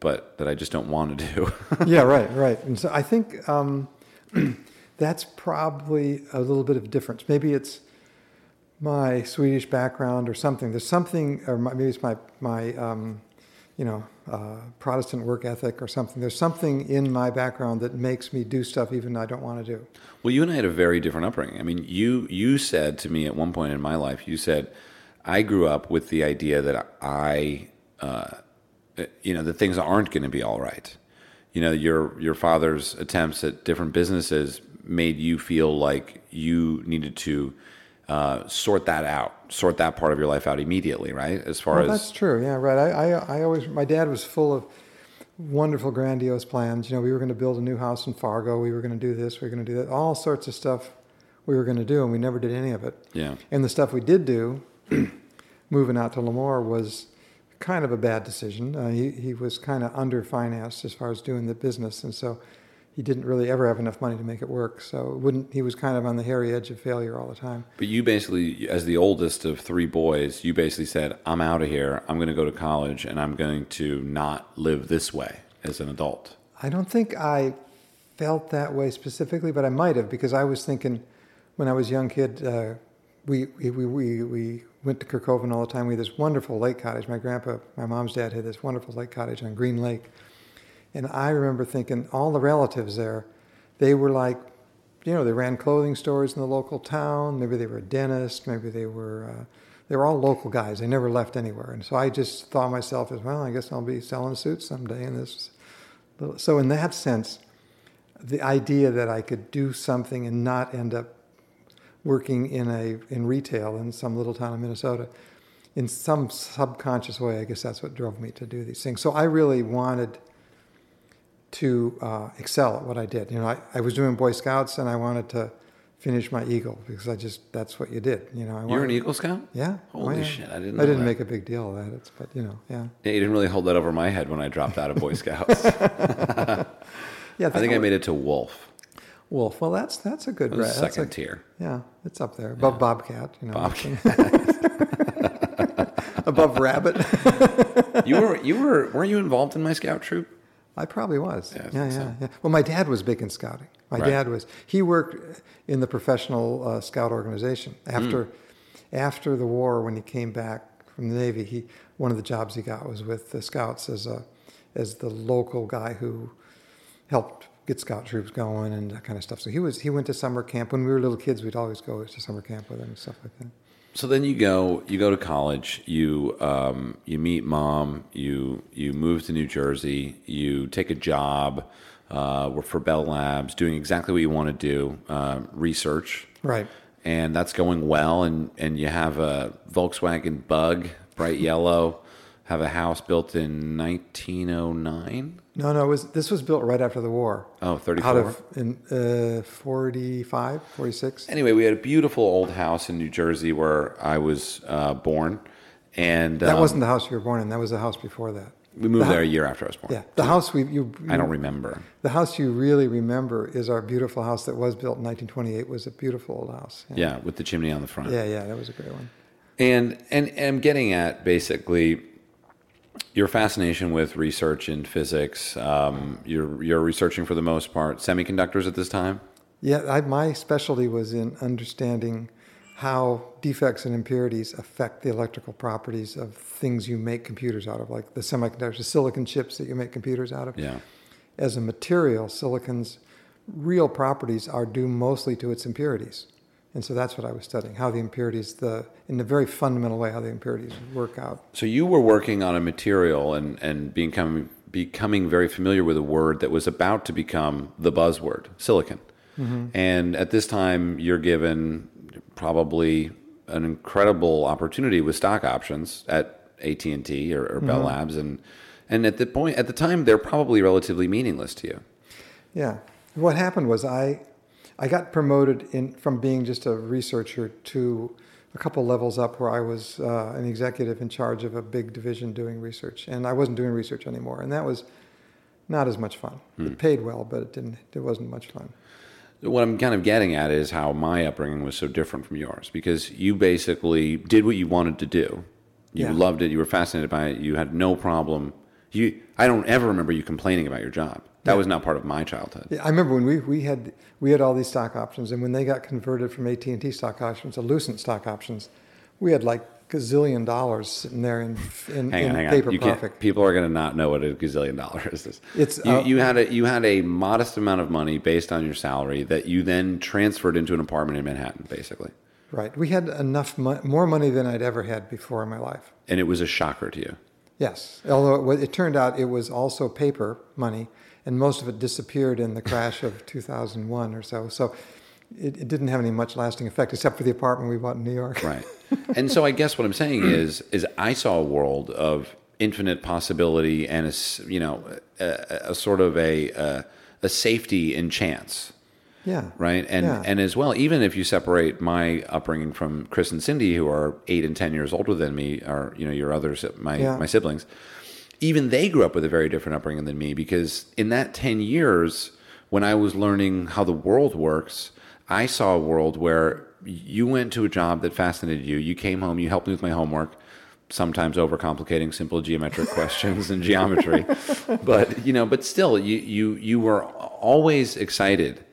but that I just don't want to do. <laughs> yeah, right, right. And so I think um, <clears throat> that's probably a little bit of difference. Maybe it's my Swedish background or something. There's something, or my, maybe it's my my um, you know uh, Protestant work ethic or something. There's something in my background that makes me do stuff even I don't want to do. Well, you and I had a very different upbringing. I mean, you you said to me at one point in my life, you said, "I grew up with the idea that I, uh, you know, that things aren't going to be all right." You know, your your father's attempts at different businesses made you feel like you needed to uh, sort that out, sort that part of your life out immediately, right? As far Well, as that's true. Yeah, right. I, I, I always, my dad was full of wonderful, grandiose plans. You know, we were going to build a new house in Fargo. We were going to do this. We were going to do that. All sorts of stuff we were going to do, and we never did any of it. Yeah. And the stuff we did do <clears throat> moving out to LaMoure was kind of a bad decision. Uh, he, he was kind of underfinanced as far as doing the business, and so he didn't really ever have enough money to make it work. So it wouldn't he was kind of on the hairy edge of failure all the time. But you basically, as the oldest of three boys, you basically said, "I'm out of here. I'm going to go to college, and I'm going to not live this way as an adult." I don't think I felt that way specifically, but I might have because I was thinking when I was a young kid, uh, we, we, we, we, we went to Kerkhoven all the time. We had this wonderful lake cottage. My grandpa, my mom's dad had this wonderful lake cottage on Green Lake. And I remember thinking all the relatives there, they were like, you know, they ran clothing stores in the local town. Maybe they were a dentist. Maybe they were, uh, they were all local guys. They never left anywhere. And so I just thought myself as well, I guess I'll be selling suits someday And this. Little, so in that sense, the idea that I could do something and not end up working in a in retail in some little town in Minnesota, in some subconscious way, I guess that's what drove me to do these things. So I really wanted to uh, excel at what I did. You know, I, I was doing Boy Scouts and I wanted to finish my Eagle because I just that's what you did. You know, I You're an Eagle Scout. Yeah. Holy oh, yeah. shit! I didn't. I didn't that. make a big deal of that. It's, but you know, yeah. Yeah, you didn't really hold that over my head when I dropped out of Boy <laughs> Scouts. <laughs> Yeah, I think I made it to Wolf. Wolf. Well, that's that's a good ra- that's second a- tier. Yeah, it's up there above Bobcat. You know, Bobcat. <laughs> above Rabbit. You were you were weren't you involved in my scout troop? I probably was. Yeah, Yeah, yeah, so. yeah. Well, my dad was big in scouting. My Right. dad was. He worked in the professional uh, scout organization after Hmm. after the war. When he came back from the Navy, he one of the jobs he got was with the scouts as a as the local guy who helped get scout troops going and that kind of stuff. So he was he went to summer camp when we were little kids. We'd always go to summer camp with him and stuff like that. So then you go you go to college. You um, you meet mom. You you move to New Jersey. You take a job. Uh, work for Bell Labs, doing exactly what you want to do, uh, research. Right. and that's going well and and you have a Volkswagen Bug bright yellow have a house built in 1909 No, no, it was this was built right after the war. Oh, 34? Out of in uh, 45, 46. anyway we had a beautiful old house in New Jersey where I was uh, born and That um, wasn't the house you were born in. That was the house before that. we moved the there a year after I was born Yeah, the house we you, I don't remember The house you really remember is our beautiful house that was built in 1928. Was a beautiful old house. yeah with the chimney on the front yeah, yeah, that was a great one. And, and and I'm getting at basically your fascination with research in physics. Um, you're you're researching for the most part semiconductors at this time. Yeah, I, my specialty was in understanding how defects and impurities affect the electrical properties of things you make computers out of, like the semiconductors, the silicon chips that you make computers out of. Yeah. As a material, silicon's real properties are due mostly to its impurities. And so that's what I was studying, how the impurities, the in a very fundamental way, how the impurities work out. So you were working on a material and and becoming becoming very familiar with a word that was about to become the buzzword, silicon. Mm-hmm. And at this time, you're given probably an incredible opportunity with stock options at AT and T or, or Bell mm-hmm. Labs, and and at the point at the time, they're probably relatively meaningless to you. Yeah. What happened was I, I got promoted in from being just a researcher to a couple levels up where I was uh, an executive in charge of a big division doing research, and I wasn't doing research anymore, and that was not as much fun. It paid well, but it didn't. It wasn't much fun. What I'm kind of getting at is how my upbringing was so different from yours because you basically did what you wanted to do. You Yeah. loved it. You were fascinated by it. You had no problem. You, I don't ever remember you complaining about your job. That was not part of my childhood. Yeah, I remember when we, we had we had all these stock options, and when they got converted from AT and T stock options to Lucent stock options, we had like gazillion dollars sitting there in in, Hang in on, hang paper. You profit. people are going to not know what a gazillion dollars is. It's, you, uh, you had a you had a modest amount of money based on your salary that you then transferred into an apartment in Manhattan, basically, Right. We had enough mo- more money than I'd ever had before in my life. and it was a shocker to you. Yes. Although it, it turned out it was also paper money, and most of it disappeared in the crash of 2001 or so. So it, it didn't have any much lasting effect, except for the apartment we bought in New York. Right. and so I guess what I'm saying <clears throat> is is I saw a world of infinite possibility and a you know a, a- sort of a, a a safety in chance. Yeah. Right. And Yeah. and as well, even if you separate my upbringing from Chris and Cindy, who are eight and ten years older than me, or you know your others, my Yeah. my siblings, even they grew up with a very different upbringing than me because in that 10 years when i was learning how the world works i saw a world where you went to a job that fascinated you. You came home you helped me with my homework. Sometimes overcomplicating simple geometric <laughs> questions and geometry. But you know but still you you you were always excited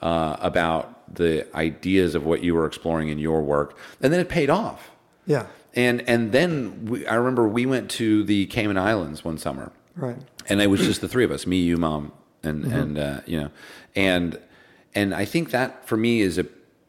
uh, about the ideas of what you were exploring in your work. And then it paid off. Yeah. And and then we, I remember we went to the Cayman Islands one summer, Right. and it was just the three of us, me, you, mom, and and uh, you know, and and I think that for me is a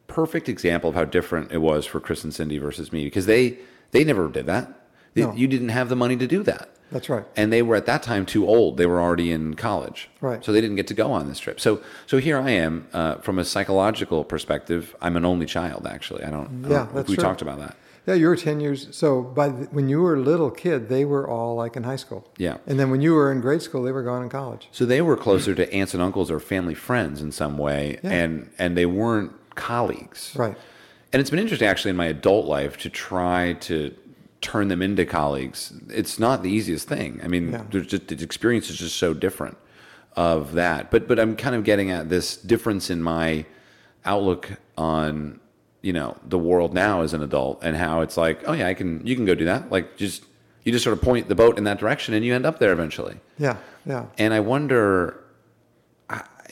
perfect example of how different it was for Chris and Cindy versus me because they they never did that. They, No. You didn't have the money to do that. That's right. And they were at that time too old. They were already in college, Right. So they didn't get to go on this trip. So, so here I am. Uh, from a psychological perspective, I'm an only child. Actually, I don't. I Yeah, don't- that's we true. talked about that. Yeah, you were 10 years. So by the, when you were a little kid, they were all like in high school. Yeah. And then when you were in grade school, they were going to college. So they were closer to aunts and uncles or family friends in some way, Yeah. and and they weren't colleagues. Right. And it's been interesting actually in my adult life to try to turn them into colleagues. It's not the easiest thing. I mean, Yeah. just the experience is just so different of that. But but I'm kind of getting at this difference in my outlook on you know the world now as an adult and how it's like oh yeah I can you can go do that like just you just sort of point the boat in that direction and you end up there eventually. Yeah. Yeah. And I wonder,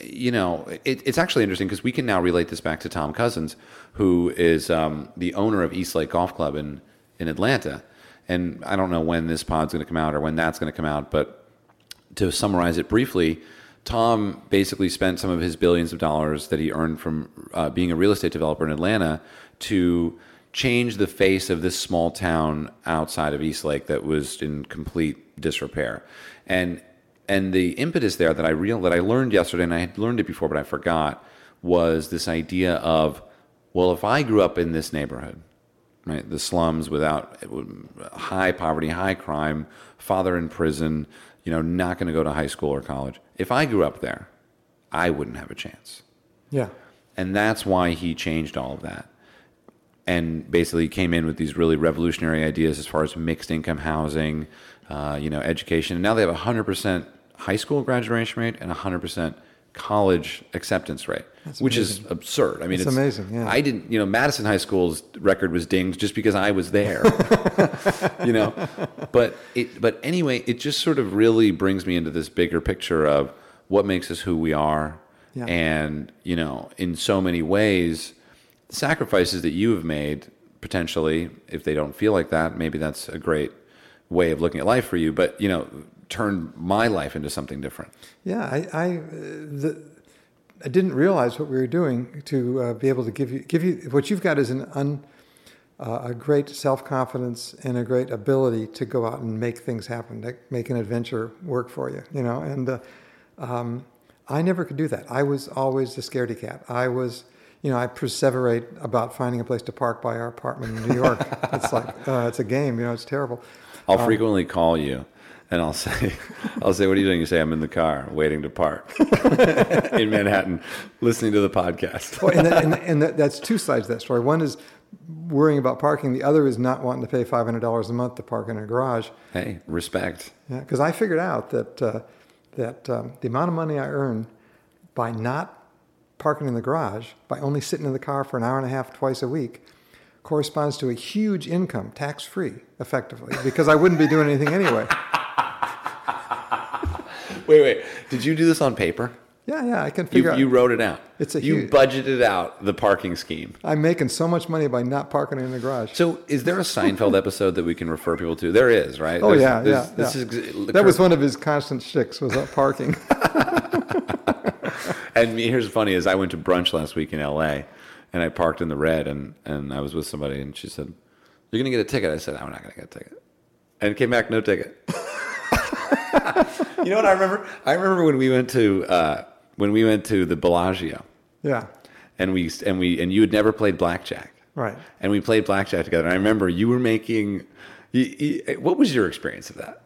you know, it, it's actually interesting because we can now relate this back to Tom Cousins, who is um, the owner of East Lake Golf Club in, in Atlanta. And I don't know when this pod's going to come out or when that's going to come out, but to summarize it briefly, Tom basically spent some of his billions of dollars that he earned from uh, being a real estate developer in Atlanta to change the face of this small town outside of East Lake that was in complete disrepair. And and the impetus there that I real that I learned yesterday, and I had learned it before, but I forgot, was this idea of, well, if I grew up in this neighborhood, right? The slums without high poverty, high crime, father in prison, you know, not going to go to high school or college. If I grew up there, I wouldn't have a chance. Yeah. And that's why he changed all of that. And basically came in with these really revolutionary ideas as far as mixed income housing, uh, you know, education. And now they have a 100% high school graduation rate and a 100% college acceptance rate, which is absurd. I mean, It's amazing, yeah. I didn't, you know, Madison High School's record was dinged just because I was there, <laughs> you know. But it, but anyway, it just sort of really brings me into this bigger picture of what makes us who we are, Yeah. and you know, in so many ways, the sacrifices that you have made potentially, if they don't feel like that, maybe that's a great way of looking at life for you. But you know, turned my life into something different. Yeah, I, I, uh, the, I didn't realize what we were doing to uh, be able to give you give you what you've got is an un, uh, a great self confidence and a great ability to go out and make things happen, make an adventure work for you. You know, and uh, um, I never could do that. I was always the scaredy cat. I was. You know, I perseverate about finding a place to park by our apartment in New York. <laughs> it's like uh, it's a game. You know, it's terrible. I'll frequently call you and I'll <laughs> say, I'll say, what are you doing? You say, I'm in the car waiting to park <laughs> in Manhattan, listening to the podcast. Well, and, that, and, and that, that's two sides of that story. One is worrying about parking. The other is not wanting to pay five hundred dollars a month to park in a garage. hey, respect. Yeah, because I figured out that uh, that um, the amount of money I earn by not parking in the garage, by only sitting in the car for an hour and a half twice a week, corresponds to a huge income, tax free, effectively, because I wouldn't be doing anything anyway. Wait, wait. Did you do this on paper? Yeah, yeah, I can figure You, out. you wrote it out. It's a you huge- budgeted out the parking scheme. I'm making so much money by not parking in the garage. So, is there a Seinfeld <laughs> episode that we can refer people to? There is, right? Oh There's- yeah, there's- yeah. This yeah. is that was one of his constant shticks was up parking. <laughs> And here's the funny: is I went to brunch last week in L.A. and I parked in the red, and and I was with somebody, and she said, "You're gonna get a ticket." I said, "I'm not gonna get a ticket," and came back no ticket. <laughs> you know what I remember? I remember when we went to uh, when we went to the Bellagio, yeah, and we and we and you had never played blackjack, right. and we played blackjack together. And I remember you were making. You, you, what was your experience of that?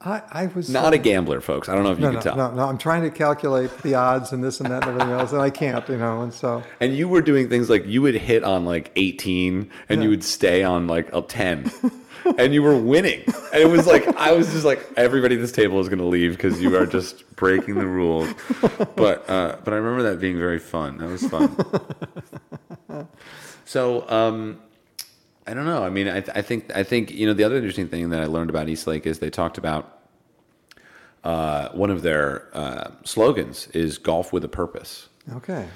I, I was Not a gambler, folks. I don't know if you no, can no, tell. no, no. I'm trying to calculate the odds and this and that and everything else, and I can't, you know. And so, And you were doing things like you would hit on like 18 and you would stay on like a 10 <laughs> and you were winning. And it was like, I was just like, everybody at this table is going to leave because you are just breaking the rules. But, uh, but I remember that being very fun. That was fun. so, um, I don't know. I mean, I, I think, I think, you know, the other interesting thing that I learned about East Lake is they talked about, uh, one of their, uh, slogans is golf with a purpose. okay,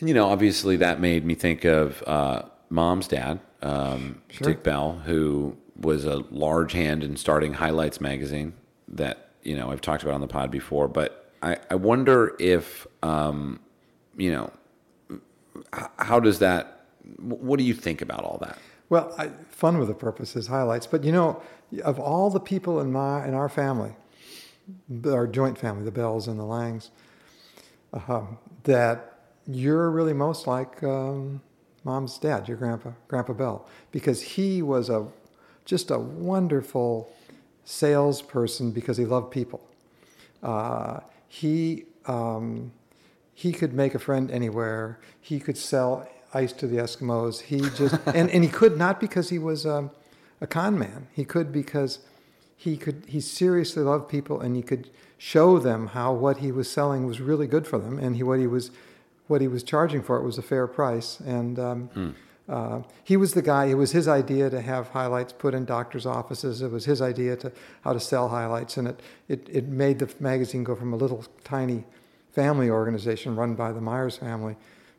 And, you know, obviously that made me think of uh, mom's dad, um, Dick Bell, who was a large hand in starting Highlights magazine that, you know, I've talked about on the pod before. But I, I wonder if, um, you know, how does that, what do you think about all that? Well, I, fun with a purpose is highlights. But you know, of all the people in my in our family, our joint family, the Bells and the Langs, um, that you're really most like um, mom's dad, your grandpa, Grandpa Bell, because he was a just a wonderful salesperson because he loved people. Uh, he um, he could make a friend anywhere. He could sell ice to the Eskimos. He just <laughs> and, and he could not because he was um, a con man. He could because he could he seriously loved people and he could show them how what he was selling was really good for them and he what he was what he was charging for it was a fair price and um, uh, he was the guy it was his idea to have highlights put in doctors offices it was his idea to how to sell highlights and it, it, it made the magazine go from a little tiny family organization run by the myers family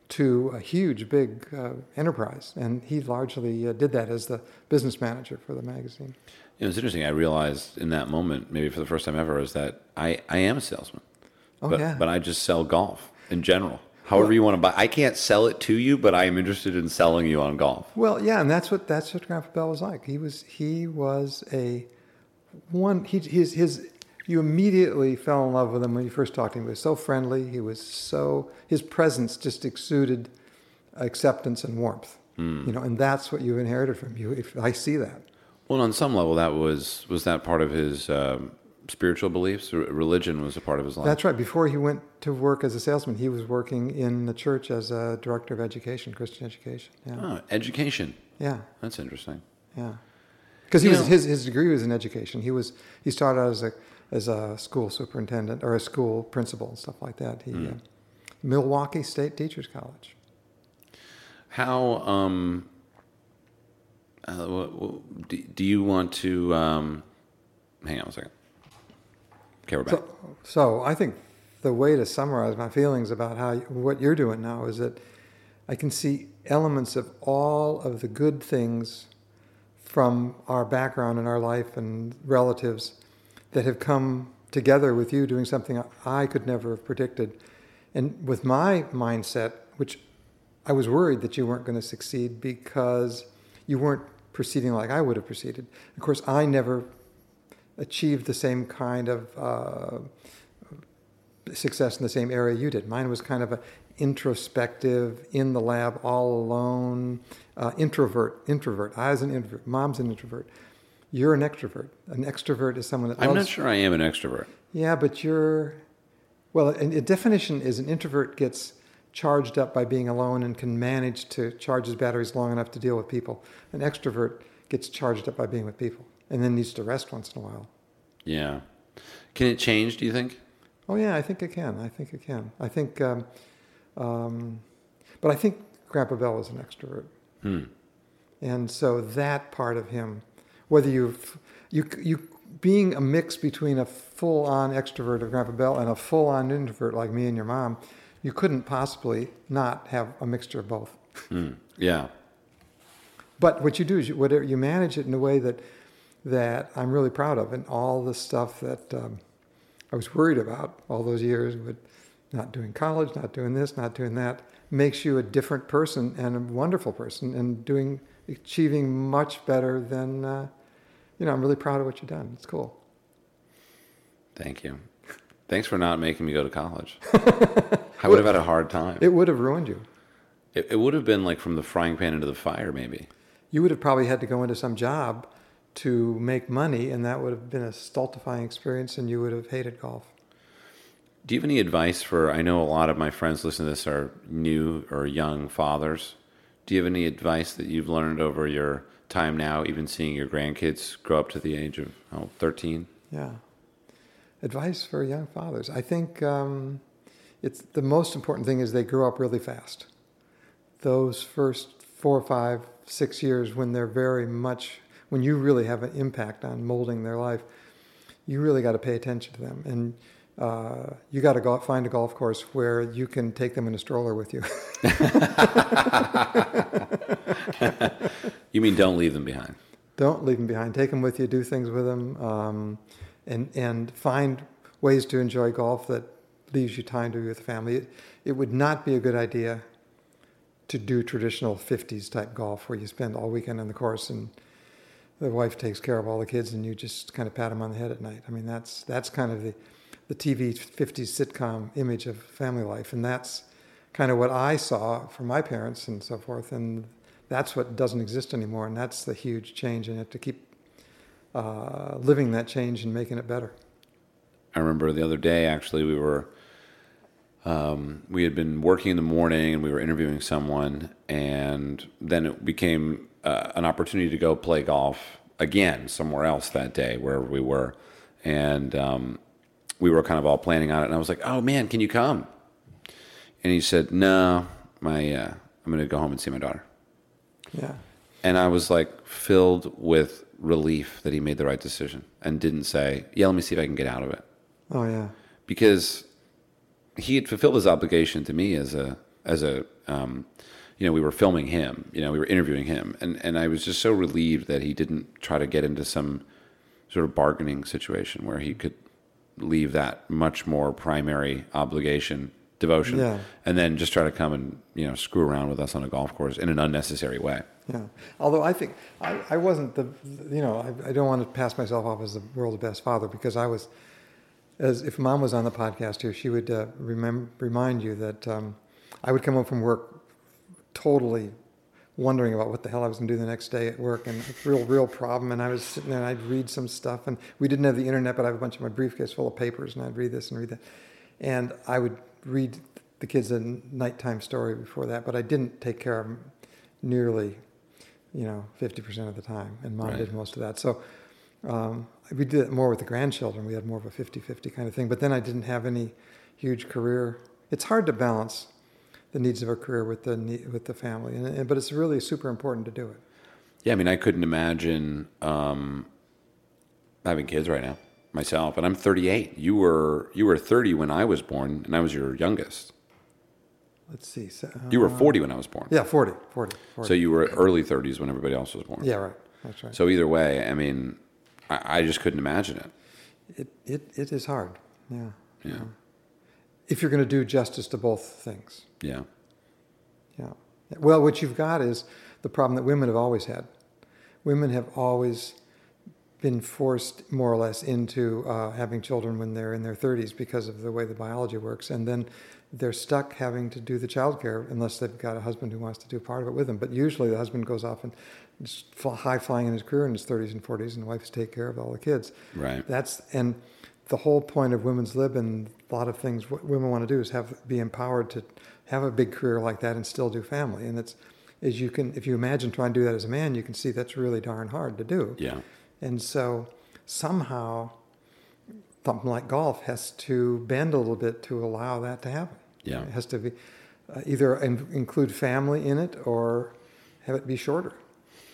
to a huge big uh, enterprise and he largely uh, did that as the business manager for the magazine It was interesting. I realized in that moment, maybe for the first time ever, is that I, I am a salesman. Oh, but, yeah. but I just sell golf in general. However you want to buy. I can't sell it to you, but I am interested in selling you on golf. Well, yeah, and that's what that's what Grandpa Bell was like. He was he was a one. He his his. You immediately fell in love with him when you first talked to him. He was so friendly. He was so his presence just exuded acceptance and warmth. You know, and that's what you inherited from you. If I see that, Well, on some level, that was was that part of his um, spiritual beliefs. Religion was a part of his life. that's right. Before he went to work as a salesman, he was working in the church as a director of education, Christian education. Yeah, Oh, education. yeah. That's interesting. Yeah, because he You was know- his his degree was in education. He was he started out as a as a school superintendent or a school principal and stuff like that. He uh, Milwaukee State Teachers College. How um, uh, do, do you want to? Um, hang on a second. Okay, we're. So, so I think the way to summarize my feelings about how what you're doing now is that I can see elements of all of the good things from our background and our life and relatives that have come together with you doing something I could never have predicted. And with my mindset, which I was worried that you weren't going to succeed because you weren't proceeding like I would have proceeded. Of course, I never achieved the same kind of uh, success in the same area you did. Mine was kind of a introspective, in the lab, all alone, uh, introvert. Introvert. I was an introvert. Mom's an introvert. You're an extrovert. An extrovert is someone that I'm loves. not sure I am an extrovert. Yeah, but you're. Well, a, a definition is an introvert gets charged up by being alone and can manage to charge his batteries long enough to deal with people. An extrovert gets charged up by being with people and then needs to rest once in a while. Yeah. Can it change? Do you think? Oh yeah, I think it can. I think it can. I think, um, um, but I think Grandpa Bell was an extrovert, Hmm. and so that part of him, whether you've you you being a mix between a full-on extrovert of Grandpa Bell and a full-on introvert like me and your mom, you couldn't possibly not have a mixture of both. Yeah. But what you do is you, whatever you manage it in a way that that I'm really proud of, and all the stuff that um, I was worried about all those years with not doing college, not doing this, not doing that, makes you a different person and a wonderful person, and doing achieving much better than uh, you know. I'm really proud of what you've done. It's cool. Thank you. Thanks for not making me go to college. <laughs> I would have had a hard time. It would have ruined you. It, it would have been like from the frying pan into the fire, maybe. You would have probably had to go into some job to make money, and that would have been a stultifying experience, and you would have hated golf. Do you have any advice for? I know a lot of my friends listening to this are new or young fathers. Do you have any advice that you've learned over your time now, even seeing your grandkids grow up to the age of oh, 13? Yeah. Advice for young fathers. I think um, it's the most important thing is they grow up really fast. Those first four, five, six years when they're very much when you really have an impact on molding their life, you really got to pay attention to them and. Uh, you got to go find a golf course where you can take them in a stroller with you. <laughs> You mean don't leave them behind? don't leave them behind. Take them with you. Do things with them, um, and and find ways to enjoy golf that leaves you time to be with the family. It, it would not be a good idea to do traditional '50s type golf where you spend all weekend on the course and the wife takes care of all the kids and you just kind of pat them on the head at night. I mean, that's that's kind of the the TV '50s sitcom image of family life, and that's kind of what I saw from my parents and so forth. And that's what doesn't exist anymore, and that's the huge change. And you have to keep uh, living that change and making it better. I remember the other day, actually, we were um, we had been working in the morning and we were interviewing someone, and then it became uh, an opportunity to go play golf again somewhere else that day, wherever we were, and um, we were kind of all planning on it. And I was like, "Oh man, can you come?" And he said, "No, my uh, I'm going to go home and see my daughter." Yeah, And I was like filled with relief that he made the right decision and didn't say, "Yeah, let me see if I can get out of it." oh yeah, because he had fulfilled his obligation to me as a as a um, you know we were filming him you know we were interviewing him and and I was just so relieved that he didn't try to get into some sort of bargaining situation where he could leave that much more primary obligation devotion Yeah. and then just try to come and you know screw around with us on a golf course in an unnecessary way yeah. Although I think I, I wasn't the you know I, I don't want to pass myself off as the world's best father because I was as if mom was on the podcast here she would uh, remember remind you that um, I would come home from work totally wondering about what the hell I was going to do the next day at work and a real, real problem. And I was sitting there and I'd read some stuff and we didn't have the internet, but I have a bunch of my briefcase full of papers and I'd read this and read that. And I would read the kids a nighttime story before that, but I didn't take care of them nearly, you know, 50% of the time. And mom Right. did most of that. So um, we did it more with the grandchildren. We had more of a 50-50 kind of thing. But then I didn't have any huge career. It's hard to balance the needs of a career with the with the family, and, and, but it's really super important to do it. Yeah, I mean, I couldn't imagine um, having kids right now myself, and I'm 38. You were you were 30 when I was born, and I was your youngest. Let's see. So, uh, You were 40 when I was born. yeah, 40, 40, 40. So you were early 30s when everybody else was born. yeah, right. That's right. So either way, I mean, I, I just couldn't imagine it. it, it, it is hard. Yeah. Yeah. If you're going to do justice to both things. Yeah. Yeah. Well, what you've got is the problem that women have always had. Women have always been forced more or less into uh, having children when they're in their 30s because of the way the biology works, and then they're stuck having to do the childcare unless they've got a husband who wants to do part of it with them. But usually the husband goes off and is high flying in his career in his 30s and 40s, and the wives take care of all the kids. Right. That's and the whole point of women's lib and a lot of things what women want to do is have be empowered to have a big career like that and still do family. And it's as you can if you imagine trying to do that as a man, you can see that's really darn hard to do. Yeah. And so somehow something like golf has to bend a little bit to allow that to happen. Yeah. It has to be uh, either in, include family in it or have it be shorter.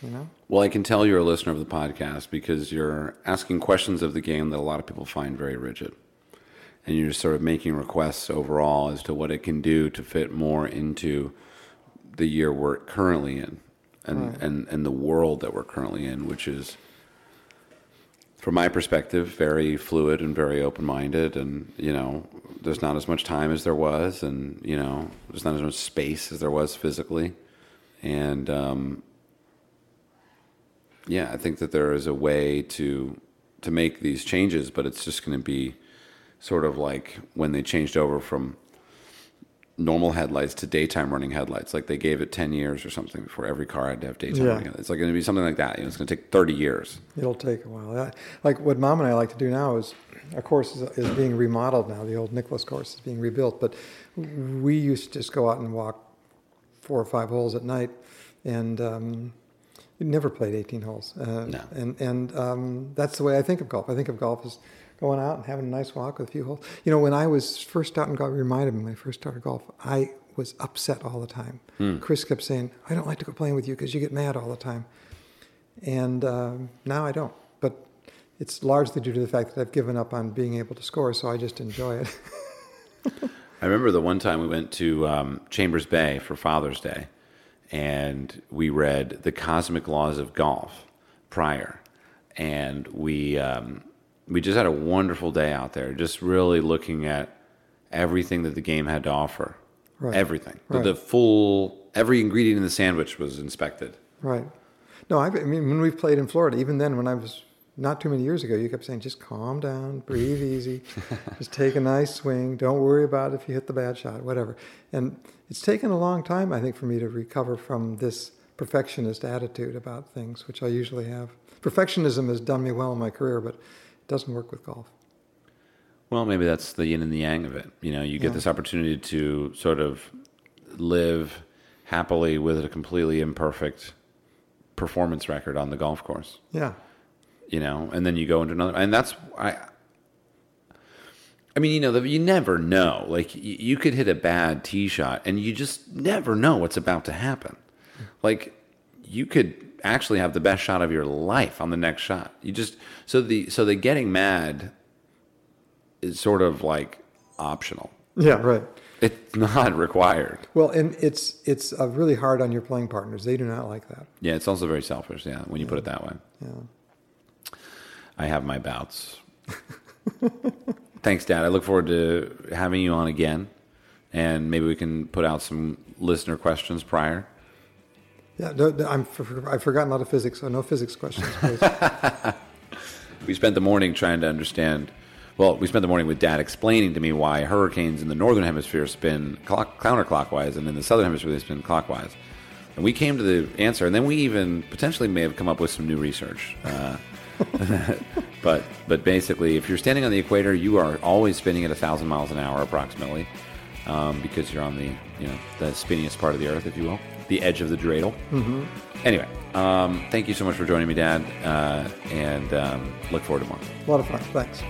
You know. Well, I can tell you're a listener of the podcast because you're asking questions of the game that a lot of people find very rigid. And you're sort of making requests overall as to what it can do to fit more into the year we're currently in and, and, and the world that we're currently in, which is, from my perspective, very fluid and very open minded. And, you know, there's not as much time as there was, and, you know, there's not as much space as there was physically. And, um, yeah, I think that there is a way to to make these changes, but it's just going to be sort of like when they changed over from normal headlights to daytime running headlights. Like they gave it 10 years or something before every car had to have daytime Yeah. running headlights. It's like going to be something like that. You know, it's going to take 30 years. It'll take a while. I- Like what mom and I like to do now is, our course is, is being remodeled now. The old Nicklaus course is being rebuilt, but we used to just go out and walk four or five holes at night, and um, never played 18 holes. Uh, No. And and um, that's the way I think of golf. I think of golf as going out and having a nice walk with a few holes. You know, when I was first starting golf, it reminded me when I first started golf, I was upset all the time. Chris kept saying, "I don't like to go playing with you because you get mad all the time." and um, now I don't. But it's largely due to the fact that I've given up on being able to score, so I just enjoy it. <laughs> I remember the one time we went to um, Chambers Bay for Father's Day, and we read the Cosmic Laws of Golf prior, and we um, we just had a wonderful day out there, just really looking at everything that the game had to offer, Right. everything, The- Right. the full every ingredient in the sandwich was inspected. right. No, I, I mean, when we've played in Florida, even then, when I was not too many years ago, you kept saying, just calm down, breathe easy, <laughs> just take a nice swing, don't worry about if you hit the bad shot, whatever. And it's taken a long time, I think, for me to recover from this perfectionist attitude about things, which I usually have. Perfectionism has done me well in my career, but doesn't work with golf. Well, maybe that's the yin and the yang of it. You know, you get Yeah. this opportunity to sort of live happily with a completely imperfect performance record on the golf course. Yeah. You know, and then you go into another, and that's I. I mean, you know, you never know. Like, you could hit a bad tee shot, and you just never know what's about to happen. Like, you could actually have the best shot of your life on the next shot. You just so the so the getting mad is sort of like optional. Yeah, right. It's not <laughs> required. Well, and it's it's uh, really hard on your playing partners. They do not like that. Yeah, it's also very selfish. Yeah, when you put it that way. Yeah. I have my bouts. <laughs> Thanks, Dad. I look forward to having you on again, and maybe we can put out some listener questions prior. Yeah, no, no, I'm, I've forgotten a lot of physics, so no physics questions. please. <laughs> We spent the morning trying to understand. Well, we spent the morning with Dad explaining to me why hurricanes in the northern hemisphere spin clock, counterclockwise and in the southern hemisphere they spin clockwise. And we came to the answer, and then we even potentially may have come up with some new research. Uh, <laughs> <laughs> but but basically, if you're standing on the equator, you are always spinning at thousand miles an hour approximately, um, because you're on the you know the spinniest part of the Earth, if you will, the edge of the dreidel. Mm-hmm. Anyway, um, thank you so much for joining me, Dad, uh, and um, look forward to more. a lot of fun. Thanks.